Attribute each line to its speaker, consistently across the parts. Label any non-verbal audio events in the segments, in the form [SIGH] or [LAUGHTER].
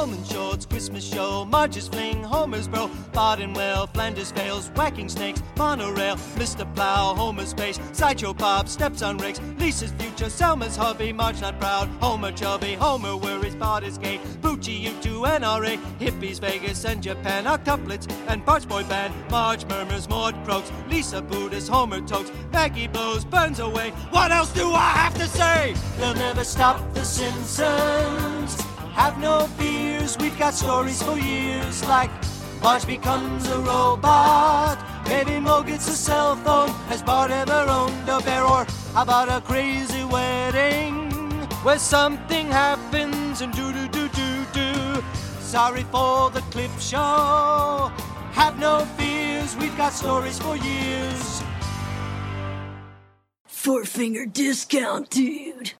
Speaker 1: Ullman Shorts, Christmas Show, Marge's Fling, Homer's Bro, Well, Flanders Fails, Whacking Snakes, Monorail, Mr. Plow, Homer's Space, Sideshow Pop, Steps on Rigs, Lisa's Future, Selma's Hobby, Marge Not Proud, Homer Chubby, Homer Worries, Bart Gate, Poochie U2, NRA, Hippies, Vegas, and Japan, Octuplets, and Bart's Boy Band, Marge Murmurs, Maud Croaks, Lisa Buddhist, Homer Tokes, Maggie blows, burns away. What else do I have to say? They'll never stop the Simpsons. Have no fears, we've got stories for years like Marge becomes a robot. Maybe Moe gets a cell phone. Has Bart ever owned a bear? Or how about a crazy wedding where something happens and do do do do do? Sorry for the clip show. Have no fears, we've got stories for years.
Speaker 2: Four finger discount, dude.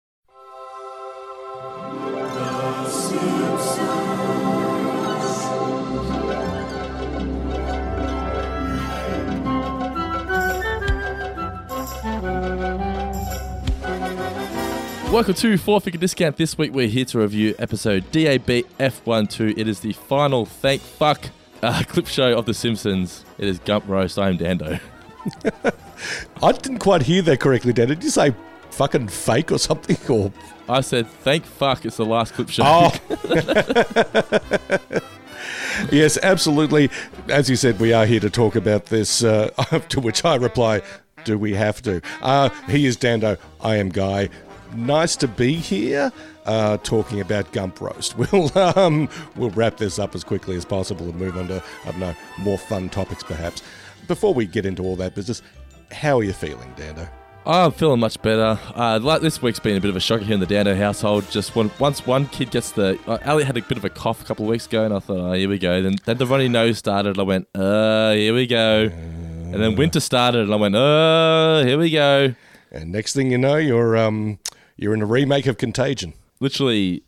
Speaker 3: Welcome to Four Finger Discount. This week we're here to review episode DAB F12. It is the final thank fuck uh, [LAUGHS] clip show of The Simpsons. It is Gump Roast. I am Dando. [LAUGHS]
Speaker 4: I didn't quite hear that correctly, Dan. Did you say fucking fake or something? Or
Speaker 3: I said thank fuck. It's the last clip show.
Speaker 4: oh, [LAUGHS] yes, absolutely. As you said, we are here to talk about this. Uh, to which I reply, "Do we have to?" Uh, he is Dando. I am Guy. Nice to be here. Uh, talking about Gump Roast. [LAUGHS] We'll um, we'll wrap this up as quickly as possible and move on to I don't know more fun topics perhaps. Before we get into all that business, how are you feeling, Dando?
Speaker 3: Oh, I'm feeling much better. Uh, like this week's been a bit of a shocker here in the Dando household. Just when, once one kid gets the, uh, Elliot had a bit of a cough a couple of weeks ago, and I thought, oh, here we go. Then, then the runny nose started. And I went, uh, here we go. And then winter started, and I went, uh, here we go.
Speaker 4: And next thing you know, you're um you're in a remake of Contagion.
Speaker 3: Literally,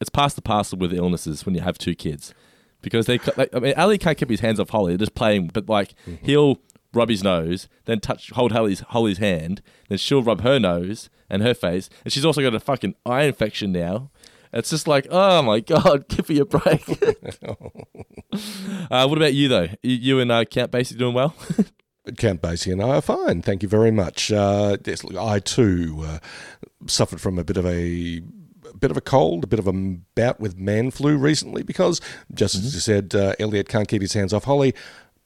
Speaker 3: it's past the parcel with illnesses when you have two kids, because they, they I mean, Ali can't keep his hands off Holly. They're just playing, but like he'll rub his nose, then touch, hold Holly's Holly's hand, then she'll rub her nose and her face, and she's also got a fucking eye infection now. It's just like, oh my god, [LAUGHS] give me a break. [LAUGHS] uh, what about you though? You, you and uh, Count Basie doing well? [LAUGHS]
Speaker 4: Count Basie and I are fine, thank you very much. Uh, yes, look, I too uh, suffered from a bit of a bit of a cold, a bit of a bout with man flu recently because, just as you said, uh, Elliot can't keep his hands off Holly.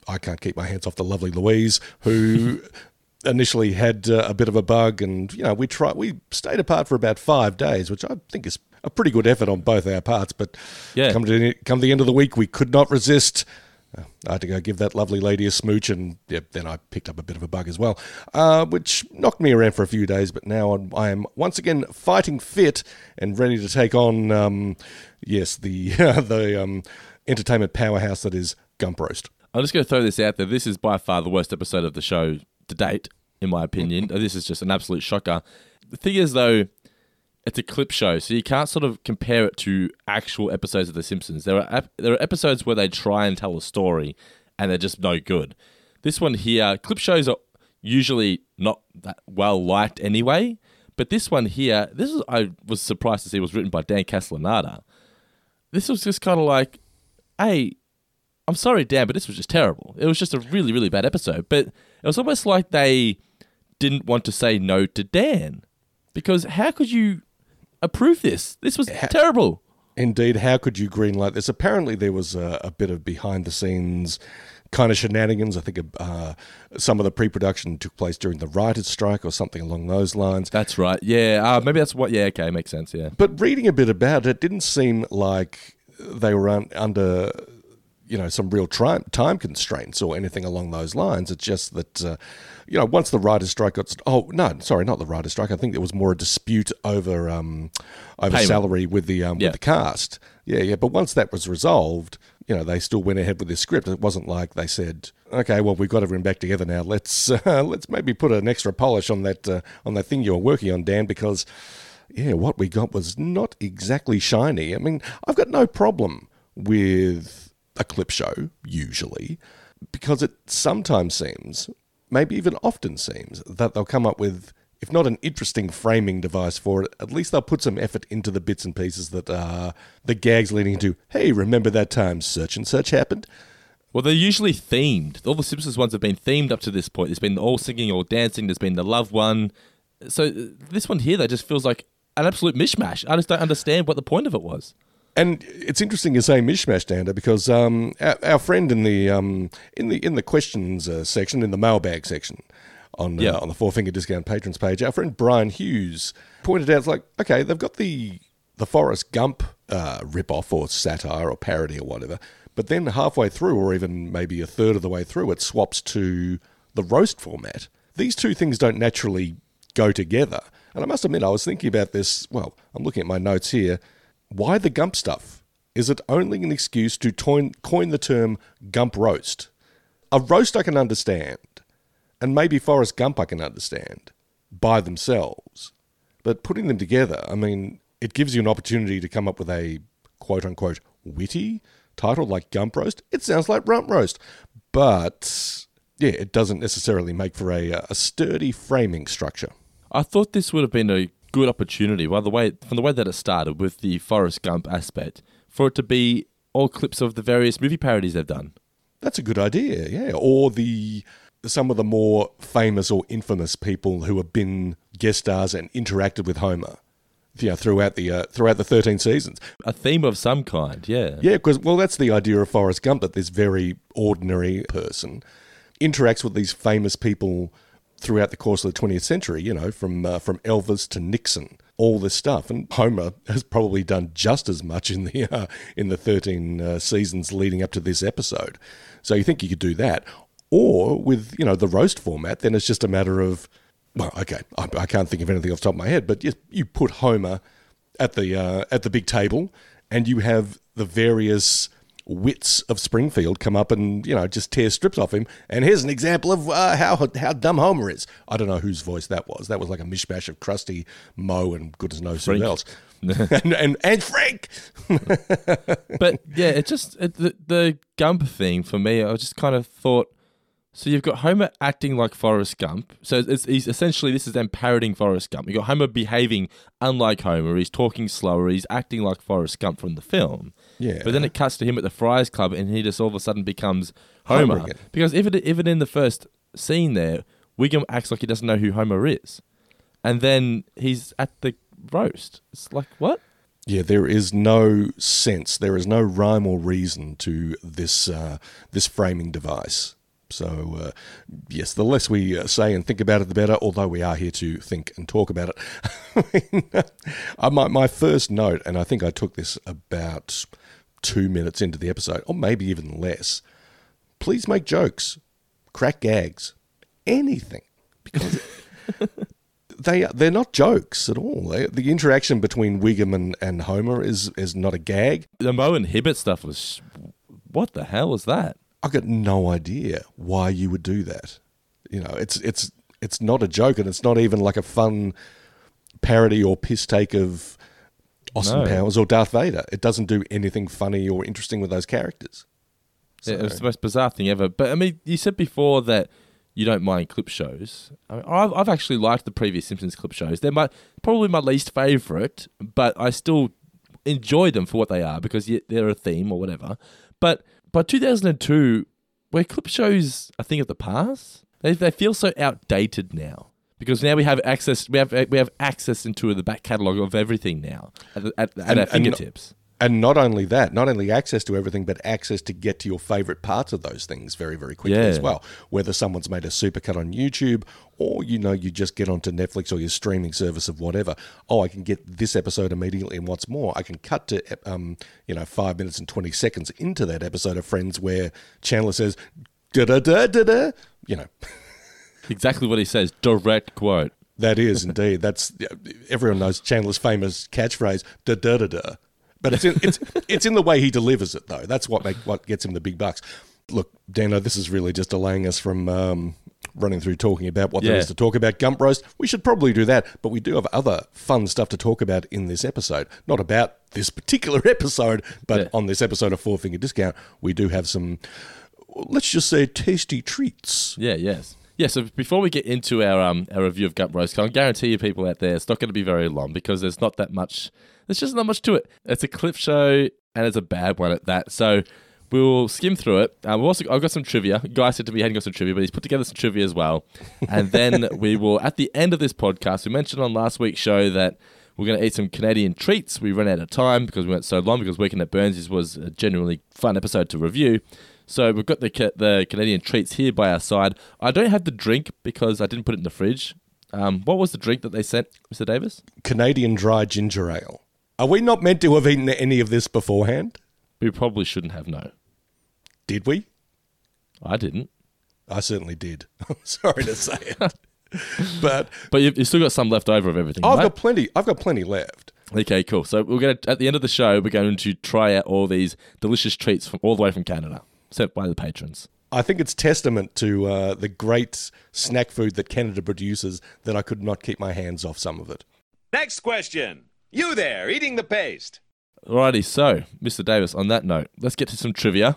Speaker 4: I can't keep my hands off the lovely Louise, who [LAUGHS] initially had uh, a bit of a bug, and you know we tried. We stayed apart for about five days, which I think is a pretty good effort on both our parts. But
Speaker 3: Yeah.
Speaker 4: come to come the end of the week, we could not resist. I had to go give that lovely lady a smooch, and yeah, then I picked up a bit of a bug as well, uh, which knocked me around for a few days. But now I'm, I am once again fighting fit and ready to take on, um, yes, the [LAUGHS] the um, entertainment powerhouse that is Gump Roast.
Speaker 3: I'm just going to throw this out there. This is by far the worst episode of the show to date, in my opinion. [LAUGHS] this is just an absolute shocker. The thing is, though, it's a clip show, so you can't sort of compare it to actual episodes of The Simpsons. There are there are episodes where they try and tell a story, and they're just no good. This one here, clip shows are usually not that well liked anyway. But this one here, this is I was surprised to see was written by Dan Castellaneta. This was just kind of like, hey, I'm sorry, Dan, but this was just terrible. It was just a really, really bad episode. But it was almost like they didn't want to say no to Dan. Because how could you approve this? This was terrible.
Speaker 4: Indeed, how could you greenlight this? Apparently, there was a, a bit of behind the scenes kind of shenanigans. I think uh, some of the pre production took place during the writer's strike or something along those lines.
Speaker 3: That's right. Yeah, uh, maybe that's what. Yeah, okay, makes sense. Yeah.
Speaker 4: But reading a bit about it, it didn't seem like they were un- under, you know, some real tri- time constraints or anything along those lines. It's just that, uh, you know, once the writers' strike got, oh no, sorry, not the writers' strike. I think there was more a dispute over um, over
Speaker 3: Payment.
Speaker 4: salary with the um,
Speaker 3: Yeah.
Speaker 4: with the cast. Yeah, yeah. But once that was resolved, you know, they still went ahead with their script. It wasn't like they said, okay, well, we've got everyone back together now. Let's [LAUGHS] uh, let's maybe put an extra polish on that uh, on that thing you were working on, Dan, because yeah, what we got was not exactly shiny. I mean, I've got no problem with a clip show, usually, because it sometimes seems, maybe even often seems, that they'll come up with if not an interesting framing device for it, at least they'll put some effort into the bits and pieces that are the gags leading into, hey, remember that time such and such happened?
Speaker 3: Well, they're usually themed. All the Simpsons ones have been themed up to this point. There's been all singing, all dancing. There's been the love one. So uh, this one here, though, just feels like an absolute mishmash. I just don't understand what the point of it was.
Speaker 4: And it's interesting you say mishmash, Dander, because um, our, our friend in the um, in the in the questions uh, section, in the mailbag section, on uh, on the Four Finger Discount Patreon page, our friend Brian Hughes pointed out, it's like, okay, they've got the the Forrest Gump uh, rip-off or satire or parody or whatever, but then halfway through, or even maybe a third of the way through, it swaps to the roast format. These two things don't naturally go together. And I must admit, I was thinking about this. Well, I'm looking at my notes here. Why the Gump stuff? Is it only an excuse to toin, coin the term Gump roast? A roast I can understand, and maybe Forrest Gump I can understand by themselves. But putting them together, I mean, it gives you an opportunity to come up with a quote unquote witty title like Gump Roast. It sounds like Rump Roast. But yeah, it doesn't necessarily make for a, a sturdy framing structure.
Speaker 3: I thought this would have been a good opportunity, by the way, from the way that it started with the Forrest Gump aspect, for it to be all clips of the various movie parodies they've done.
Speaker 4: That's a good idea, yeah. Or the some of the more famous or infamous people who have been guest stars and interacted with Homer, you know, throughout the uh, throughout the thirteen seasons.
Speaker 3: A theme of some kind, yeah.
Speaker 4: Yeah, because well, that's the idea of Forrest Gump that this very ordinary person interacts with these famous people throughout the course of the 20th century. You know, from uh, from Elvis to Nixon, all this stuff, and Homer [LAUGHS] has probably done just as much in the uh, in the 13 uh, seasons leading up to this episode. So you think you could do that, or with you know the roast format, then it's just a matter of well, okay, I, I can't think of anything off the top of my head, but you, you put Homer at the uh, at the big table, and you have the various wits of Springfield come up and you know just tear strips off him. And here's an example of uh, how how dumb Homer is. I don't know whose voice that was. That was like a mishmash of Krusty, Moe, and goodness knows
Speaker 3: Frank.
Speaker 4: who else. [LAUGHS] and, and and Frank. [LAUGHS]
Speaker 3: but yeah, it just it, the the Gump thing for me. I just kind of thought. So you've got Homer acting like Forrest Gump. So it's he's essentially this is them parodying Forrest Gump. You've got Homer behaving unlike Homer. He's talking slower. He's acting like Forrest Gump from the film.
Speaker 4: Yeah.
Speaker 3: But then it cuts to him at the Friars Club, and he just all of a sudden becomes Homer.
Speaker 4: Homer
Speaker 3: because even even in the first scene there, Wiggum acts like he doesn't know who Homer is, and then he's at the roast. It's like what?
Speaker 4: Yeah, there is no sense, there is no rhyme or reason to this uh, this framing device. So, uh, yes, the less we uh, say and think about it, the better. Although we are here to think and talk about it. [LAUGHS] I mean, [LAUGHS] my my first note, and I think I took this about two minutes into the episode, or maybe even less. Please make jokes, crack gags, anything, because [LAUGHS] they they're not jokes at all. They, the interaction between Wiggum and, and Homer is is not a gag.
Speaker 3: The Moe and Hibbert stuff was what the hell was that?
Speaker 4: I got no idea why you would do that. You know, it's it's it's not a joke, and it's not even like a fun parody or piss take of Austin
Speaker 3: No.
Speaker 4: Powers or Darth Vader. It doesn't do anything funny or interesting with those characters.
Speaker 3: Yeah, it was the most bizarre thing ever. But I mean, you said before that you don't mind clip shows. I mean, I've, I've actually liked the previous Simpsons clip shows. They're my probably my least favorite, but I still enjoy them for what they are because they're a theme or whatever. But by 2002, where clip shows a thing of the past, they they feel so outdated now. Because now we have access, we have we have access into the back catalogue of everything now at, at, at
Speaker 4: And-
Speaker 3: our fingertips.
Speaker 4: And not only that, not only access to everything, but access to get to your favorite parts of those things very, very quickly
Speaker 3: Yeah.
Speaker 4: as well. Whether someone's made a supercut on YouTube or, you know, you just get onto Netflix or your streaming service of whatever. Oh, I can get this episode immediately. And what's more, I can cut to, um, you know, five minutes and 20 seconds into that episode of Friends where Chandler says, da da da da da. You know, [LAUGHS]
Speaker 3: Exactly what he says. Direct quote.
Speaker 4: that is indeed. That's everyone knows Chandler's famous catchphrase, da da da da. But it's in, it's it's in the way he delivers it though. That's what make what gets him the big bucks. Look, Dano, this is really just delaying us from um, running through talking about what there
Speaker 3: Yeah.
Speaker 4: is to talk about Gump Roast. We should probably do that, but we do have other fun stuff to talk about in this episode. Not about this particular [LAUGHS] episode, but
Speaker 3: Yeah.
Speaker 4: on this episode of Four Finger Discount, we do have some, let's just say, tasty treats.
Speaker 3: Yeah, yes. Yeah, so before we get into our um our review of Gump Roast, I guarantee you people out there it's not going to be very long because there's not that much. There's just not much to it. It's a clip show and it's a bad one at that. So we'll skim through it. Um, we've also I've got some trivia. Guy said to me he hadn't got some trivia, but he's put together some trivia as well. And then [LAUGHS] we will at the end of this podcast. We mentioned on last week's show that we're going to eat some Canadian treats. We ran out of time because we went so long because Weekend at Burns was a genuinely fun episode to review. So we've got the the Canadian treats here by our side. I don't have the drink because I didn't put it in the fridge. Um, what was the drink that they sent, Mr. Davis?
Speaker 4: Canadian dry ginger ale. Are we not meant to have eaten any of this beforehand?
Speaker 3: We probably shouldn't have. No,
Speaker 4: Did we?
Speaker 3: I didn't.
Speaker 4: I certainly did. [LAUGHS] I'm sorry to say it. [LAUGHS] but
Speaker 3: But you've, you've still got some left over of everything.
Speaker 4: I've
Speaker 3: right?
Speaker 4: got plenty. I've got plenty left.
Speaker 3: Okay, cool. So we're gonna at the end of the show, we're going to try out all these delicious treats from all the way from Canada, sent by the patrons.
Speaker 4: I think it's testament to uh, the great snack food that Canada produces that I could not keep my hands off some of it.
Speaker 5: Next question. You there, eating the paste.
Speaker 3: Alrighty, so Mr. Davis. On that note, let's get to some trivia.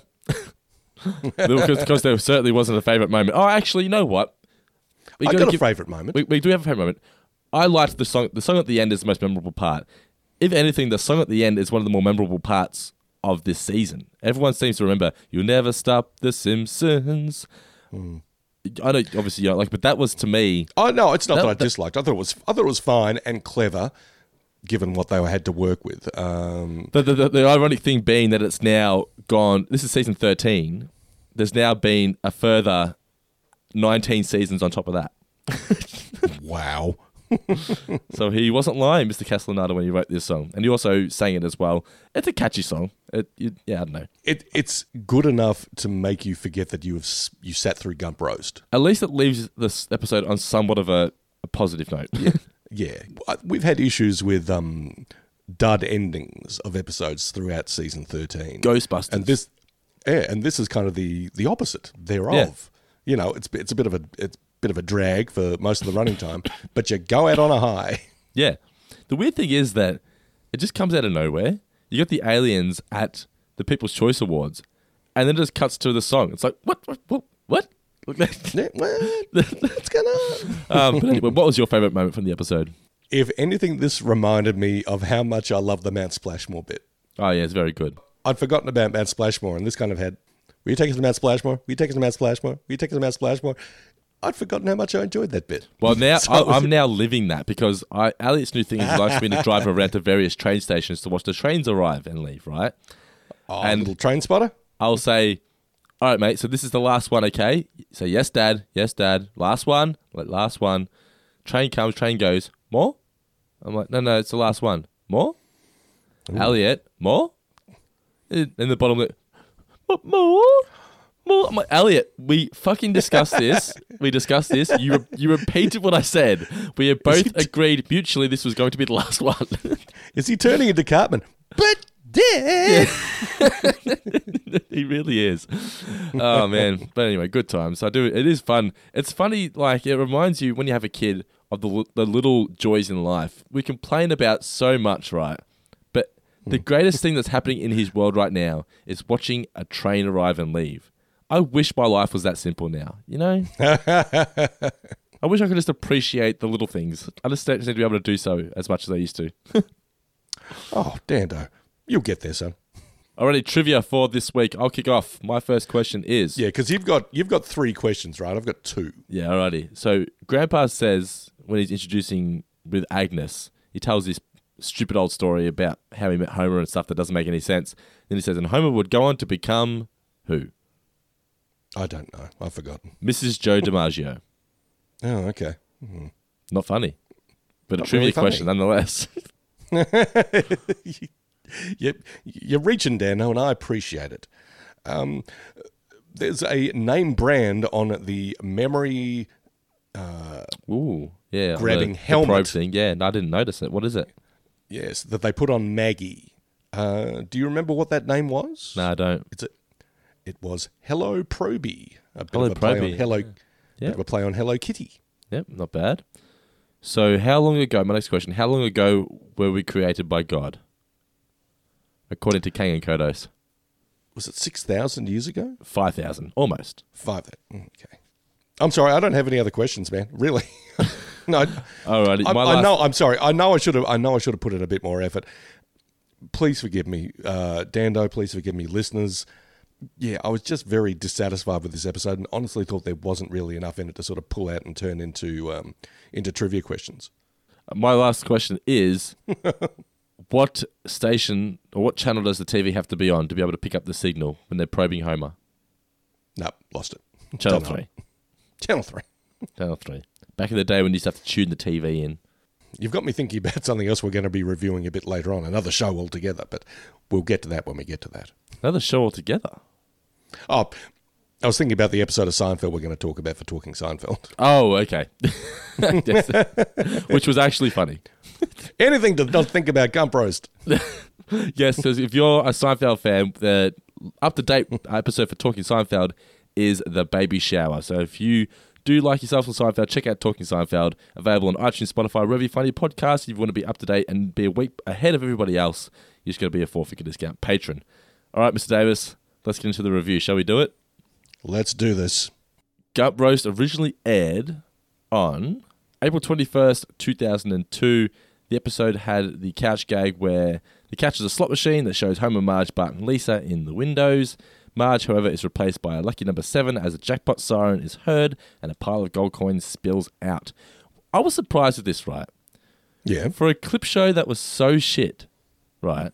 Speaker 3: because, because there certainly wasn't a favourite moment. Oh, actually, you know what? We
Speaker 4: I
Speaker 3: gotta
Speaker 4: got a favourite moment.
Speaker 3: We, we do have a favourite moment. I liked the song. The song at the end is the most memorable part. If anything, the song at the end is one of the more memorable parts of this season. Everyone seems to remember You'll Never Stop the Simpsons."
Speaker 4: Hmm.
Speaker 3: I know, obviously, you don't like, but that was to me.
Speaker 4: Oh no, it's not
Speaker 3: That-
Speaker 4: that, I
Speaker 3: that-
Speaker 4: disliked. I thought it was. I thought it was fine and clever, given what they had to work with. Um,
Speaker 3: The, the, the, the ironic thing being that it's now gone. This is season thirteen. There's now been a further nineteen seasons on top of that. [LAUGHS]
Speaker 4: wow.
Speaker 3: So he wasn't lying, Mr. Castellaneta, when he wrote this song, and he also sang it as well. It's a catchy song. It, you, yeah, I don't know.
Speaker 4: It, it's good enough to make you forget that you have you sat through Gump Roast.
Speaker 3: At least it leaves this episode on somewhat of a, a positive note. [LAUGHS]
Speaker 4: Yeah, we've had issues with um, dud endings of episodes throughout season thirteen.
Speaker 3: Ghostbusters.
Speaker 4: and this, yeah, and this is kind of the the opposite thereof.
Speaker 3: Yeah.
Speaker 4: You know, it's it's a bit of a it's a bit of a drag for most of the running time, but you go out on a high. [LAUGHS]
Speaker 3: Yeah. The weird thing is that it just comes out of nowhere. You got the aliens at the People's Choice Awards, and then it just cuts to the song. It's like, what? What? What? what?
Speaker 4: Yeah, [LAUGHS] what? What's going on?
Speaker 3: um, but anyway, what was your favorite moment from the episode?
Speaker 4: If anything, this reminded me of how much I love the Mount Splashmore bit.
Speaker 3: Oh, yeah, it's very good.
Speaker 4: I'd forgotten about Mount Splashmore, and this kind of had, will you take us to Mount Splashmore? Will you take us to Mount Splashmore? Will you take us to Mount Splashmore? I'd forgotten how much I enjoyed that bit.
Speaker 3: Well, [LAUGHS] now
Speaker 4: So-
Speaker 3: I, I'm now living that because I, Elliot's new thing is he likes me to drive around to various train stations to watch the trains arrive and leave, right?
Speaker 4: Oh,
Speaker 3: and-
Speaker 4: little train spotter?
Speaker 3: I'll say, all right, mate, so this is the last one, okay? Say, yes, dad, yes, dad. Last one, like, last one. Train comes, train goes. More? I'm like, no, no, it's the last one. More? Elliot, more? In the bottom, like, "What, more? More? I'm like, Elliot, we fucking discussed this. [LAUGHS] we discussed this. You re- you repeated what I said. We have both agreed mutually this was going to be the last one. [LAUGHS]
Speaker 4: Is he turning into Cartman? But [LAUGHS] Dad! [LAUGHS]
Speaker 3: he really is. Oh man! But anyway, good times. I do. It is fun. It's funny. Like it reminds you when you have a kid of the the little joys in life. We complain about so much, right? But the hmm. greatest thing that's happening in his world right now is watching a train arrive and leave. I wish my life was that simple now. You know. [LAUGHS] I wish I could just appreciate the little things. I just don't seem to be able to do so as much as I used to. [LAUGHS]
Speaker 4: Oh, Dando. You'll get there, son.
Speaker 3: Alrighty, trivia for this week. I'll kick off. My first question is
Speaker 4: Yeah, because you've got you've got three questions, right? I've got two.
Speaker 3: Yeah, alrighty. So Grandpa says when he's introducing with Agnes, he tells this stupid old story about how he met Homer and stuff that doesn't make any sense. Then he says, and Homer would go on to become who?
Speaker 4: I don't know. I've forgotten.
Speaker 3: Mrs. Joe DiMaggio.
Speaker 4: Oh, okay. Hmm.
Speaker 3: Not funny, but a trivia
Speaker 4: really
Speaker 3: question nonetheless. [LAUGHS] [LAUGHS]
Speaker 4: you, you're reaching, Dano, and I appreciate it. Um, there's a name brand on the memory.
Speaker 3: Ooh, yeah.
Speaker 4: Grabbing
Speaker 3: the, the
Speaker 4: helmet.
Speaker 3: thing. Yeah, no, I didn't notice it. What is it?
Speaker 4: Yes, that they put on Maggie. Uh, do you remember what that name was?
Speaker 3: No, I don't.
Speaker 4: It's a, it was Hello Proby. A bit
Speaker 3: Hello
Speaker 4: of a play
Speaker 3: Proby.
Speaker 4: on Hello.
Speaker 3: Yeah.
Speaker 4: Bit of a play on Hello Kitty.
Speaker 3: Yep, not bad. So, how long ago? My next question: How long ago were we created by God? According to Kang and Kodos,
Speaker 4: Was it six thousand years ago?
Speaker 3: five thousand, almost.
Speaker 4: Five. Okay. I'm sorry, I don't have any other questions, man. Really. [LAUGHS] no, I,
Speaker 3: Alrighty,
Speaker 4: I,
Speaker 3: my
Speaker 4: I know. I'm sorry. I know I should have. I know I should have put in a bit more effort. Please forgive me, uh, Dando. Please forgive me, listeners. Yeah, I was just very dissatisfied with this episode, and honestly thought there wasn't really enough in it to sort of pull out and turn into um, into trivia questions.
Speaker 3: My last question is [LAUGHS] what station or what channel does the TV have to be on to be able to pick up the signal when they're probing Homer?
Speaker 4: No, lost it.
Speaker 3: Channel
Speaker 4: Don't
Speaker 3: 3.
Speaker 4: Channel three.
Speaker 3: Channel 3. Back in the day when you used to have to tune the TV in.
Speaker 4: You've got me thinking about [LAUGHS] something else we're going to be reviewing a bit later on, another show altogether. But we'll get to that when we get to that.
Speaker 3: Another show altogether.
Speaker 4: Oh, I was thinking about the episode of Seinfeld we're going to talk about for Talking Seinfeld.
Speaker 3: Oh, okay. [LAUGHS] [LAUGHS] Which was actually funny.
Speaker 4: Anything to not think about Gump Roast. [LAUGHS]
Speaker 3: Yes, so if you're a Seinfeld fan, the up to date episode for Talking Seinfeld is the baby shower. So if you do like yourself on Seinfeld, check out Talking Seinfeld, available on iTunes, Spotify, wherever you find your podcast. If you want to be up to date and be a week ahead of everybody else, you're just going to be a four finger discount patron. All right, Mr. Davis, let's get into the review. Shall we do it?
Speaker 4: Let's do this.
Speaker 3: Gump Roast originally aired on April 21st, 2002. The episode had the couch gag where the couch is a slot machine that shows Homer, Marge, Bart, and Lisa in the windows. Marge, however, is replaced by a lucky number seven as a jackpot siren is heard and a pile of gold coins spills out. I was surprised with this, right?
Speaker 4: Yeah.
Speaker 3: For a clip show that was so shit, right?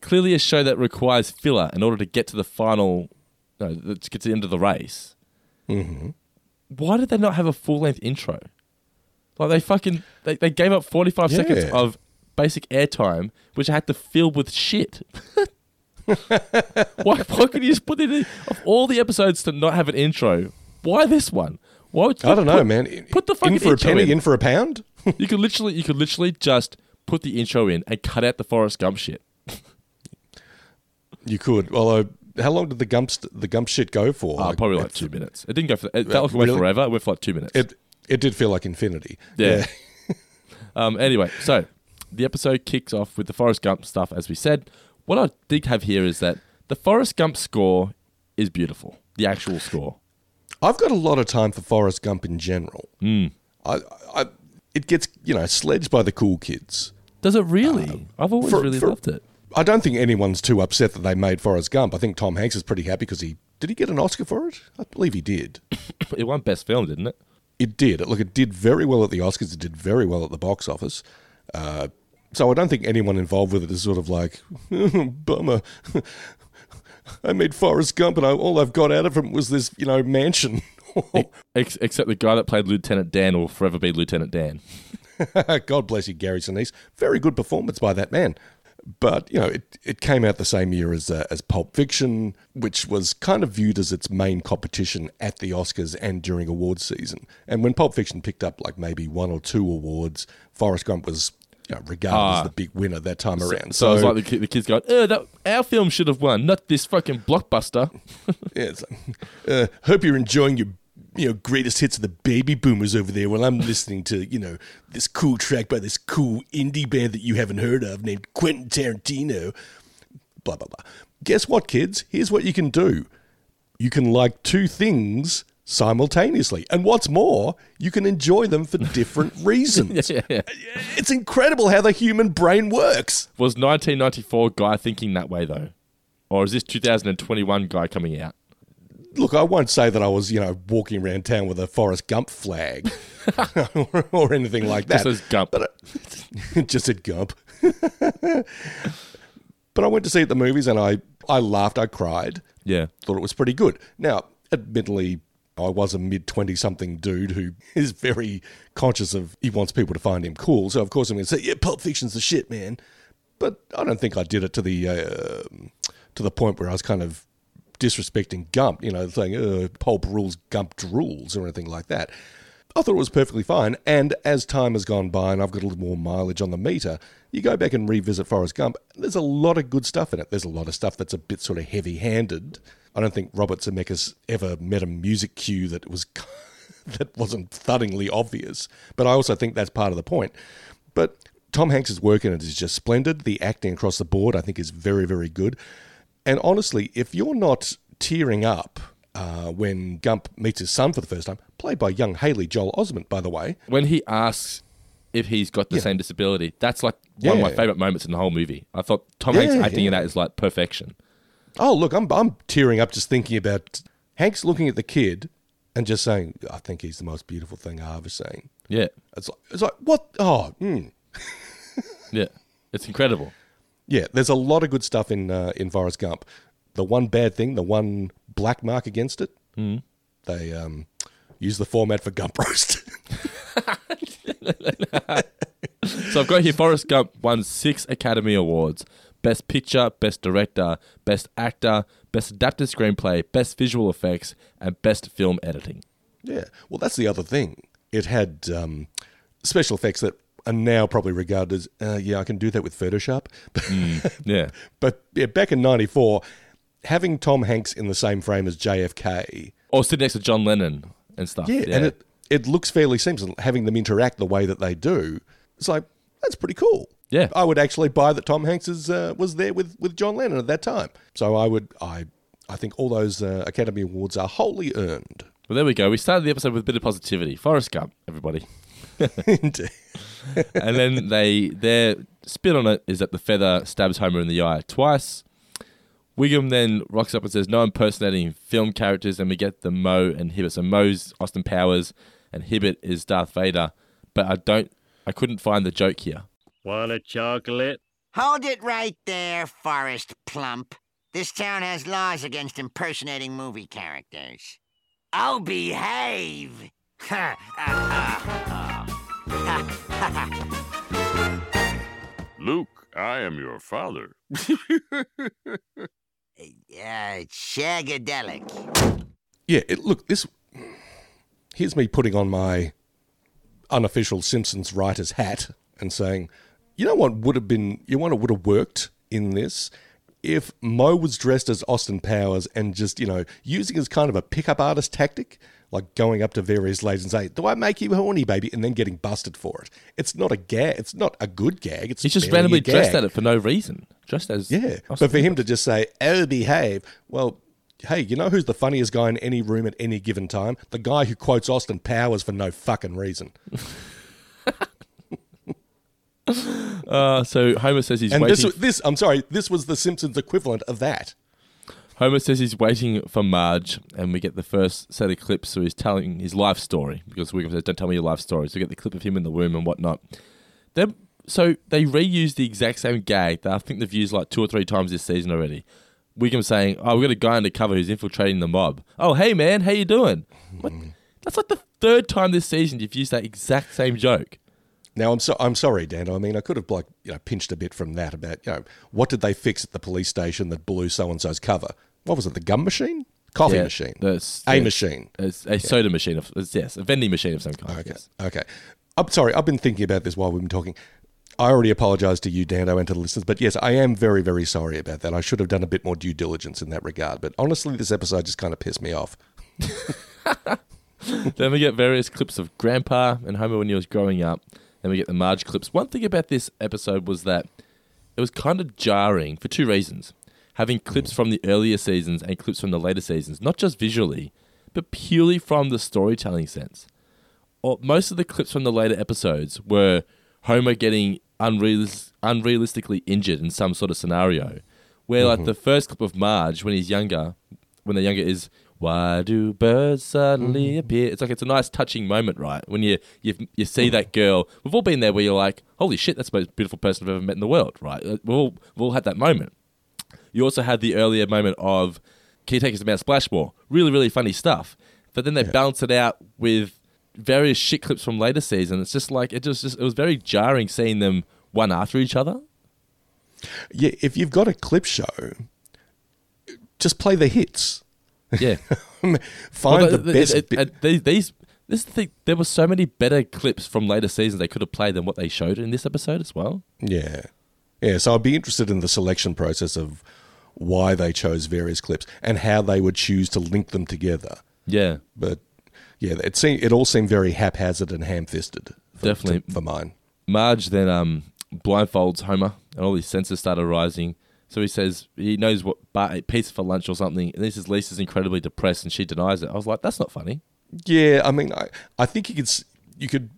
Speaker 3: Clearly, a show that requires filler in order to get to the final, no, to get to the end of the race.
Speaker 4: Mm-hmm.
Speaker 3: Why did they not have a full length intro? Like they fucking they, they gave up forty five seconds of basic airtime, which I had to fill with shit. [LAUGHS] why, why could you just put it in of all the episodes to not have an intro? Why this one? Why would you
Speaker 4: I don't know, man.
Speaker 3: Put the fucking
Speaker 4: in for a penny,
Speaker 3: in.
Speaker 4: in for a pound. [LAUGHS]
Speaker 3: You could literally, you could literally just put the intro in and cut out the Forrest Gump shit.
Speaker 4: You could. Although, how long did the Gump the Gump shit go for?
Speaker 3: Uh, probably like two minutes. It didn't go for. It felt like it
Speaker 4: really?
Speaker 3: forever. It went for like two minutes.
Speaker 4: It it did feel like infinity.
Speaker 3: Yeah. [LAUGHS] Um, anyway, so the episode kicks off with the Forrest Gump stuff, as we said. What I did have here is that the Forrest Gump score is beautiful. The actual score.
Speaker 4: I've got a lot of time for Forrest Gump in general.
Speaker 3: Hmm.
Speaker 4: I, I, it gets you know sledged by the cool kids.
Speaker 3: Does it really? I've always
Speaker 4: for-
Speaker 3: really
Speaker 4: for-
Speaker 3: loved it.
Speaker 4: I don't think anyone's too upset that they made Forrest Gump. I think Tom Hanks is pretty happy because he did he get an Oscar for it? I believe he did. [COUGHS]
Speaker 3: It won Best Film, didn't it?
Speaker 4: It did. Look, it did very well at the Oscars. It did very well at the box office. Uh, so I don't think anyone involved with it is sort of like, [LAUGHS] bummer. [LAUGHS] I made Forrest Gump, and I, all I've got out of him was this, you know, mansion.
Speaker 3: Except the guy that played Lieutenant Dan will forever be Lieutenant Dan. [LAUGHS]
Speaker 4: God bless you, Gary Sinise. Very good performance by that man. But you know, it, it came out the same year as uh, as Pulp Fiction, which was kind of viewed as its main competition at the Oscars and during awards season. And when Pulp Fiction picked up like maybe one or two awards, Forrest Gump was you know, regarded
Speaker 3: Ah.
Speaker 4: as the big winner that time around.
Speaker 3: So, it's like the, the kids going, "Oh, that our film should have won, not this fucking blockbuster."
Speaker 4: Yeah, it's like, uh, hope you're enjoying your you know greatest hits of the baby boomers over there while I'm listening to you know this cool track by this cool indie band that you haven't heard of named Quentin Tarantino. Blah blah blah. Guess what, kids? Here's what you can do. You can like two things simultaneously, and what's more, you can enjoy them for different [LAUGHS] reasons.
Speaker 3: yeah, yeah.
Speaker 4: It's incredible how the human brain works.
Speaker 3: Was 1994 guy thinking that way though, or is this 2021 guy coming out?
Speaker 4: Look, I won't say that I was, you know, walking around town with a Forrest Gump flag or, [LAUGHS] or anything like that.
Speaker 3: Just says Gump.
Speaker 4: But [LAUGHS] I, just said Gump. [LAUGHS] but I went to see it at the movies and I, I laughed, I cried,
Speaker 3: Yeah.
Speaker 4: thought it was pretty good. Now, admittedly, I was a mid 20 something dude who is very conscious of he wants people to find him cool. So, of course, I'm going to say, yeah, Pulp Fiction's the shit, man. But I don't think I did it to the uh, to the point where I was kind of disrespecting Gump, you know, saying uh, Pulp rules, Gump drools, or anything like that. I thought it was perfectly fine. And as time has gone by and I've got a little more mileage on the meter, you go back and revisit Forrest Gump, there's a lot of good stuff in it. There's a lot of stuff that's a bit sort of heavy handed. I don't think Robert Zemeckis ever met a music cue that was [LAUGHS] that wasn't thuddingly obvious. But I also think that's part of the point. But Tom Hanks's work in it is just splendid. The acting across the board, I think, is very, very good. And honestly, if you're not tearing up uh, when Gump meets his son for the first time, played by young Haley Joel Osment, by the way.
Speaker 3: When he asks if he's got the same disability, that's like one of my favorite moments in the whole movie. I thought Tom
Speaker 4: Yeah,
Speaker 3: Hanks acting in that is like perfection.
Speaker 4: Oh, look, I'm, I'm tearing up just thinking about Hanks looking at the kid and just saying, I think he's the most beautiful thing I've ever seen.
Speaker 3: Yeah,
Speaker 4: It's like, it's like what? Oh, hmm. [LAUGHS]
Speaker 3: yeah, it's incredible.
Speaker 4: Yeah, there's a lot of good stuff in uh, in Forrest Gump. The one bad thing, the one black mark against it,
Speaker 3: Mm.
Speaker 4: they um, use the format for Gump Roast. [LAUGHS]
Speaker 3: So I've got here Forrest Gump won six Academy Awards Best Picture, Best Director, Best Actor, Best Adapted Screenplay, Best Visual Effects, and Best Film Editing.
Speaker 4: yeah, well, that's the other thing. It had um, special effects that are now probably regarded as, uh, yeah, I can do that with Photoshop. [LAUGHS]
Speaker 3: Yeah.
Speaker 4: but yeah, back in '94, having Tom Hanks in the same frame as JFK,
Speaker 3: Or sit next to John Lennon and stuff.
Speaker 4: yeah, and it it looks fairly seamless. Having them interact the way that they do, it's like that's pretty cool.
Speaker 3: Yeah.
Speaker 4: I would actually buy that Tom Hanks is, uh, was there with, with John Lennon at that time. So I would I I think all those uh, Academy Awards are wholly earned.
Speaker 3: Well, there we go. We started the episode with a bit of positivity. Forrest Gump, everybody. [LAUGHS]
Speaker 4: Indeed.
Speaker 3: And then they their spin on it is that the feather stabs Homer in the eye twice. Wiggum then rocks up and says, "No impersonating film characters," and we get the Moe and Hibbert. So Moe's Austin Powers, and Hibbert is Darth Vader. But I don't, I couldn't find the joke here.
Speaker 6: Want a chocolate?
Speaker 7: Hold it right there, Forrest Plump. This town has laws against impersonating movie characters. Oh, behave! [LAUGHS] [LAUGHS]
Speaker 6: Luke, I am your father. [LAUGHS]
Speaker 7: uh, shagadelic.
Speaker 4: Yeah, it, look, this. Here's me putting on my unofficial Simpsons writer's hat and saying, you know what would have been, you know what would have worked in this? If Moe was dressed as Austin Powers and just, you know, using as kind of a pickup artist tactic, like going up to various ladies and say, Do I make you horny, baby? And then getting busted for it. It's not a gag. It's not a good gag. It's
Speaker 3: He's just randomly dressed at it for no reason, just as
Speaker 4: Yeah, but for him to just say, "Oh, behave," well, hey, you know who's the funniest guy in any room at any given time? The guy who quotes Austin Powers for no fucking reason. [LAUGHS]
Speaker 3: Uh, so Homer says he's
Speaker 4: And
Speaker 3: waiting.
Speaker 4: this, this, I'm sorry, this was the Simpsons equivalent of that.
Speaker 3: Homer says he's waiting for Marge, and we get the first set of clips. So he's telling his life story because Wiggum says, "Don't tell me your life story." So we get the clip of him in the womb and whatnot. Then, so they reuse the exact same gag that I think they've used like two or three times this season already. Wiggum saying, "Oh, we've got a guy undercover who's infiltrating the mob." Oh, hey man, how you doing? What? Hmm. That's like the third time this season you've used that exact same joke.
Speaker 4: Now, I'm so I'm sorry, Dan. I mean, I could have like you know pinched a bit from that about you know what did they fix at the police station that blew so and so's cover? What was it? The gum machine, coffee
Speaker 3: Yeah,
Speaker 4: machine,
Speaker 3: that's-
Speaker 4: a
Speaker 3: yeah.
Speaker 4: machine.
Speaker 3: It's a soda machine of it's- yes, a vending machine of some kind.
Speaker 4: Okay.
Speaker 3: yes.
Speaker 4: Okay. I'm sorry. I've been thinking about this while we've been talking. I already apologise to you, Dando, and to the listeners, but yes, I am very, very sorry about that. I should have done a bit more due diligence in that regard. But honestly, this episode just kind of pissed me off. [LAUGHS]
Speaker 3: then we get various clips of Grandpa and Homer when he was growing up. Then we get the Marge clips. One thing about this episode was that it was kind of jarring for two reasons. Having clips mm. from the earlier seasons and clips from the later seasons, not just visually, but purely from the storytelling sense. Or most of the clips from the later episodes were Homer getting unrealis- unrealistically injured in some sort of scenario. Where like mm-hmm. the first clip of Marge when he's younger, when they're younger, is why do birds suddenly mm. appear? It's like it's a nice touching moment, right? When you you you see that girl, we've all been there where you're like, holy shit, that's the most beautiful person I've ever met in the world, right? We've all we've all had that moment. You also had the earlier moment of can you take us to Mount Splashmore? Really, really funny stuff. But then they balance it out with various shit clips from later season. It's just like it just, just it was very jarring seeing them one after each other.
Speaker 4: Yeah, if you've got a clip show, just play the hits.
Speaker 3: Yeah. [LAUGHS]
Speaker 4: Find
Speaker 3: Well,
Speaker 4: the,
Speaker 3: the-
Speaker 4: best.
Speaker 3: it-
Speaker 4: bit-
Speaker 3: it- these, these this is the thing. There were so many better clips from later seasons they could have played than what they showed in this episode as well.
Speaker 4: Yeah. Yeah, so I'd be interested in the selection process of why they chose various clips and how they would choose to link them together.
Speaker 3: Yeah,
Speaker 4: But yeah, it seemed, it all seemed very haphazard and ham-fisted. For,
Speaker 3: Definitely.
Speaker 4: to- for mine.
Speaker 3: Marge then um, blindfolds Homer, and all his senses start arising. So he says he knows what Bart pizza for lunch or something, and this is Lisa's incredibly depressed, and she denies it. I was like, that's not funny.
Speaker 4: Yeah, I mean, I, I think you could you could